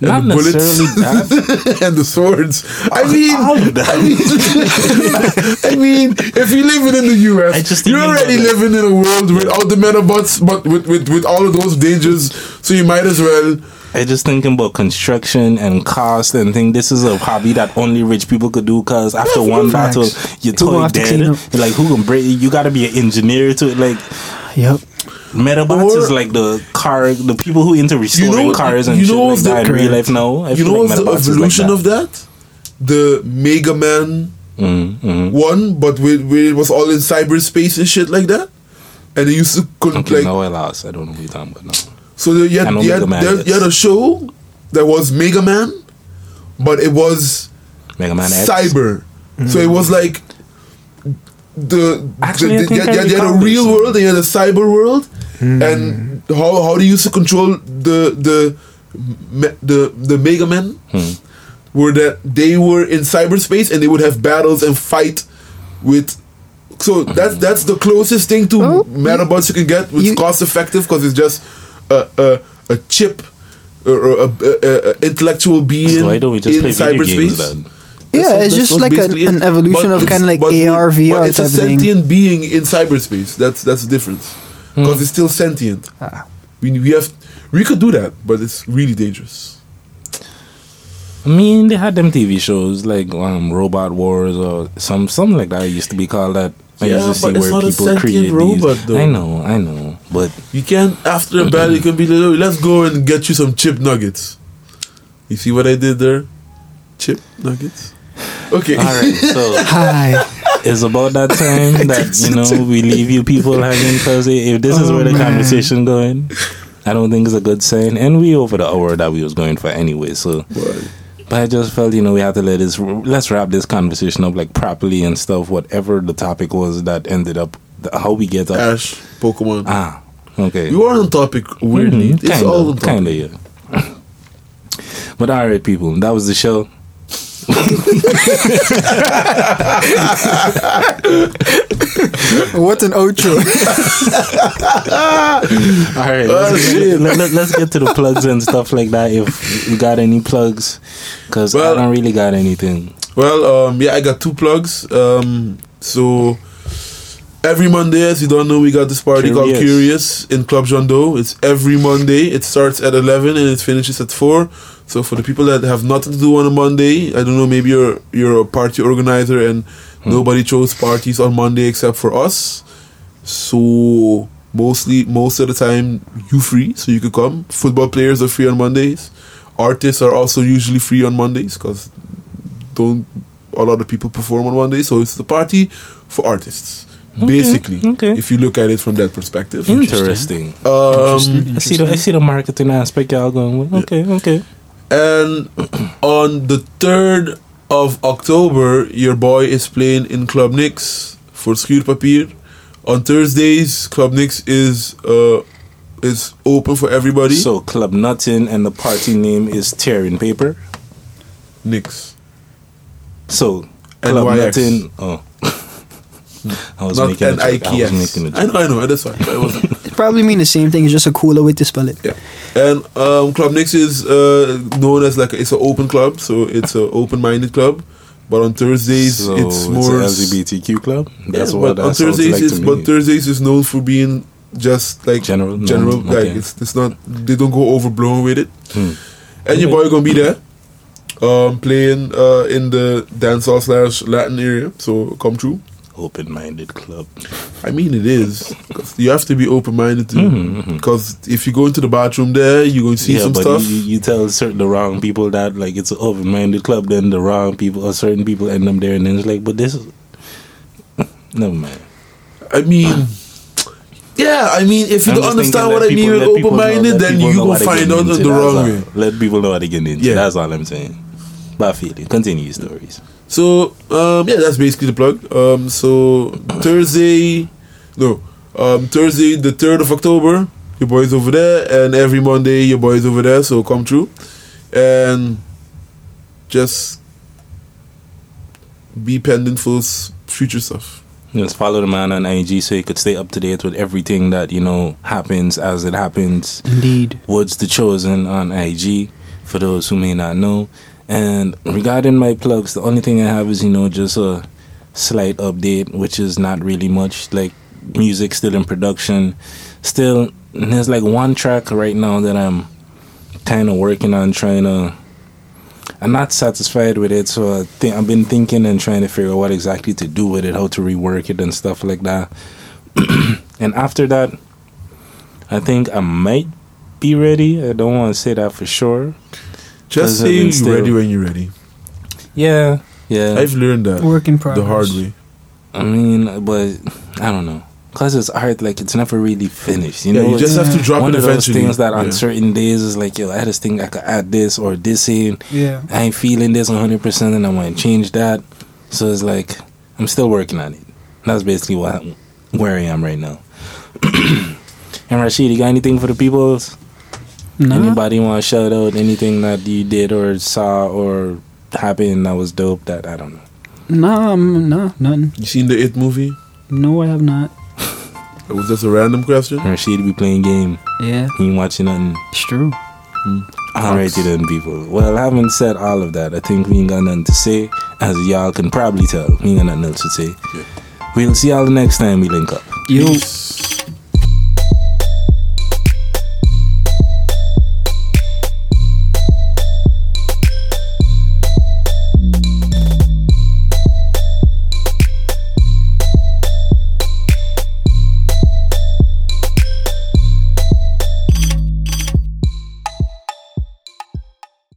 And not the bullets necessarily [laughs] that. and the swords. I mean, all of that. I mean, [laughs] I mean, if you're living in the US, just you're already living in a world without the Medabots, but with, with, with all of those dangers. So you might as well. I just thinking about construction and cost and think this is a hobby that only rich people could do because after one Facts. battle you're gonna toy have to dead. Like who can break? You got to be an engineer to it. like. Yep. Medabots Or- is like the car, the people who into restoring know- cars and you shit know like that in real life now. I you know like what's the Medabots is like evolution that. of that? The Mega Man Mm, mm. one, but where, where it was all in cyberspace and shit like that. And they used to con- Okay, like now I lost. I don't know what you're talking about now. so the, you, had, you, had, Mega Man, you had- you had a show that was Mega Man, but it was Mega Man X. cyber. So it was like the Actually, I the, think you, I had, a real world and you had a cyber world, and how how they used to control the the the the Mega Men Hmm. were that they were in cyberspace and they would have battles and fight with. So that's that's the closest thing to Oh, Medabots you can get, which is cost effective because it's just a a, a chip or a, a, a, a intellectual being So why don't we just in play video cyberspace. games then? Yeah, That's- it's just like a, an evolution But of kind of like but- AR, but VR it's type a of thing. sentient being in cyberspace. That's that's the difference. Hmm. Because it's still sentient. Ah. We we have we could do that, but it's really dangerous. I mean, they had them TV shows like um, Robot Wars or some something like that. It used to be called that. I Yeah, used to but see it's where not a sentient robot, these. though. I know, I know, but You can't after a battle you can be like, "Oh, let's go and get you some chip nuggets. You see what I did there? Chip nuggets. Okay. all right. So [laughs] Hi. It's about that time [laughs] that you know we leave you people hanging because if this is Oh, where the man. conversation going, I don't think it's a good sign. And we over the hour that we was going for anyway. So, but I just felt you know we had to let this let's wrap this conversation up like properly and stuff. Whatever the topic was that ended up the, how we get up. Ash, Pokemon. ah, okay. we were on topic weirdly. Mhm, It's all on topic. kinda, yeah. but all right, people, that was the show. [laughs] What an outro. [laughs] All right, let's, get, let, let, us get to the plugs and stuff like that. If you got any plugs, because Well- I don't really got anything. Well, um, yeah, I got two plugs. Um, so every Monday, as you don't know, we got this party called Curious. Curious in Club Jondo. It's every Monday. It starts at eleven and it finishes at four. So for the people that have nothing to do on a Monday, I don't know, maybe you're you're a party organizer and nobody chose parties on Monday except for us. So mostly, most of the time, you free, so you could come. Football players are free on Mondays. Artists are also usually free on Mondays because don't a lot of people perform on Monday, so it's the party for artists. Basically, okay. if you look at it from that perspective. Interesting. Um, I see the I see the marketing aspect y'all going with. Okay, okay. And on the third of October, your boy is playing in Club Nix for Schuurpapier. On Thursdays, Club Nix is uh is open for everybody. So Club Nuttin and the party name is Tearing Paper. Nix, So Club NYX. Nuttin. Oh. I was not making a N joke. I was making a I joke. know, I know, that's fine. But it wasn't. [laughs] It probably mean the same thing. It's just a cooler way to spell it. Yeah, and um, Club Nix is uh, known as like it's an open club, so it's an open-minded club. But on Thursdays, So it's it's more an LGBTQ club. That's yeah, what but that on Thursdays like is but. Thursdays is known for being just like General, general. normal, Like okay. it's it's not they don't go overblown with it. Hmm. And your boy gonna be there, um, playing uh in the dancehall slash Latin area. So come through. Open-minded club. I mean, it is. [laughs] you have to be open minded too. Mhm, mhm. Because if you go into the bathroom there, you're going to see yeah, some but stuff. You, you tell certain the wrong people that like it's an open-minded club, then the wrong people or certain people end up there, and then it's like, but this is never mind. I mean, yeah, I mean, if you I'm don't understand what I mean with open minded, then you gonna find out the wrong all. way. Let people know what they get into. Yeah. That's all I'm saying. But I feel it. Continue your stories. So um, yeah, that's basically the plug. Um, so Thursday, no, um, Thursday the third of October, your boys over there, and every Monday your boys over there. So come through, and just be pendant for s- future stuff. Just follow the man on IG so you could stay up to date with everything that you know happens as it happens. Indeed. Woods the Chosen on IG for those who may not know. And regarding my plugs, the only thing I have is, you know, just a slight update, which is not really much. Like, music still in production. Still, there's like one track right now that I'm kind of working on trying to. I'm not satisfied with it, so I think I've been thinking and trying to figure out what exactly to do with it, how to rework it and stuff like that. [clears throat] and after that, I think I might be ready. I don't want to say that for sure. Just Because say you're still- ready when you're ready. Yeah, yeah. I've learned that Work in the hard way. I mean, but I don't know. Cause it's art, like it's never really finished. You yeah, know, you just have to drop one it of those eventually. things that on Yeah. certain days is like, yo, I just think I could add this or this in. Yeah. I ain't feeling this 100, percent and I want to change that. So it's like I'm still working on it. That's basically what where I am right now. [clears throat] and Rashid, you got anything for the peoples? Nah. Anybody want to shout out anything that you did or saw or happened that was dope? That I don't know. Nah, um, nah, nothing. You seen the It movie? No, I have not. It was just a random question. Rashid be playing game. Yeah, He ain't watching nothing. it's true. Alrighty then, people. Well, having said all of that, I think we ain't got nothing to say. As y'all can probably tell, we ain't got nothing else to say. Yeah. We'll see y'all the next time we link up. Yo. Peace.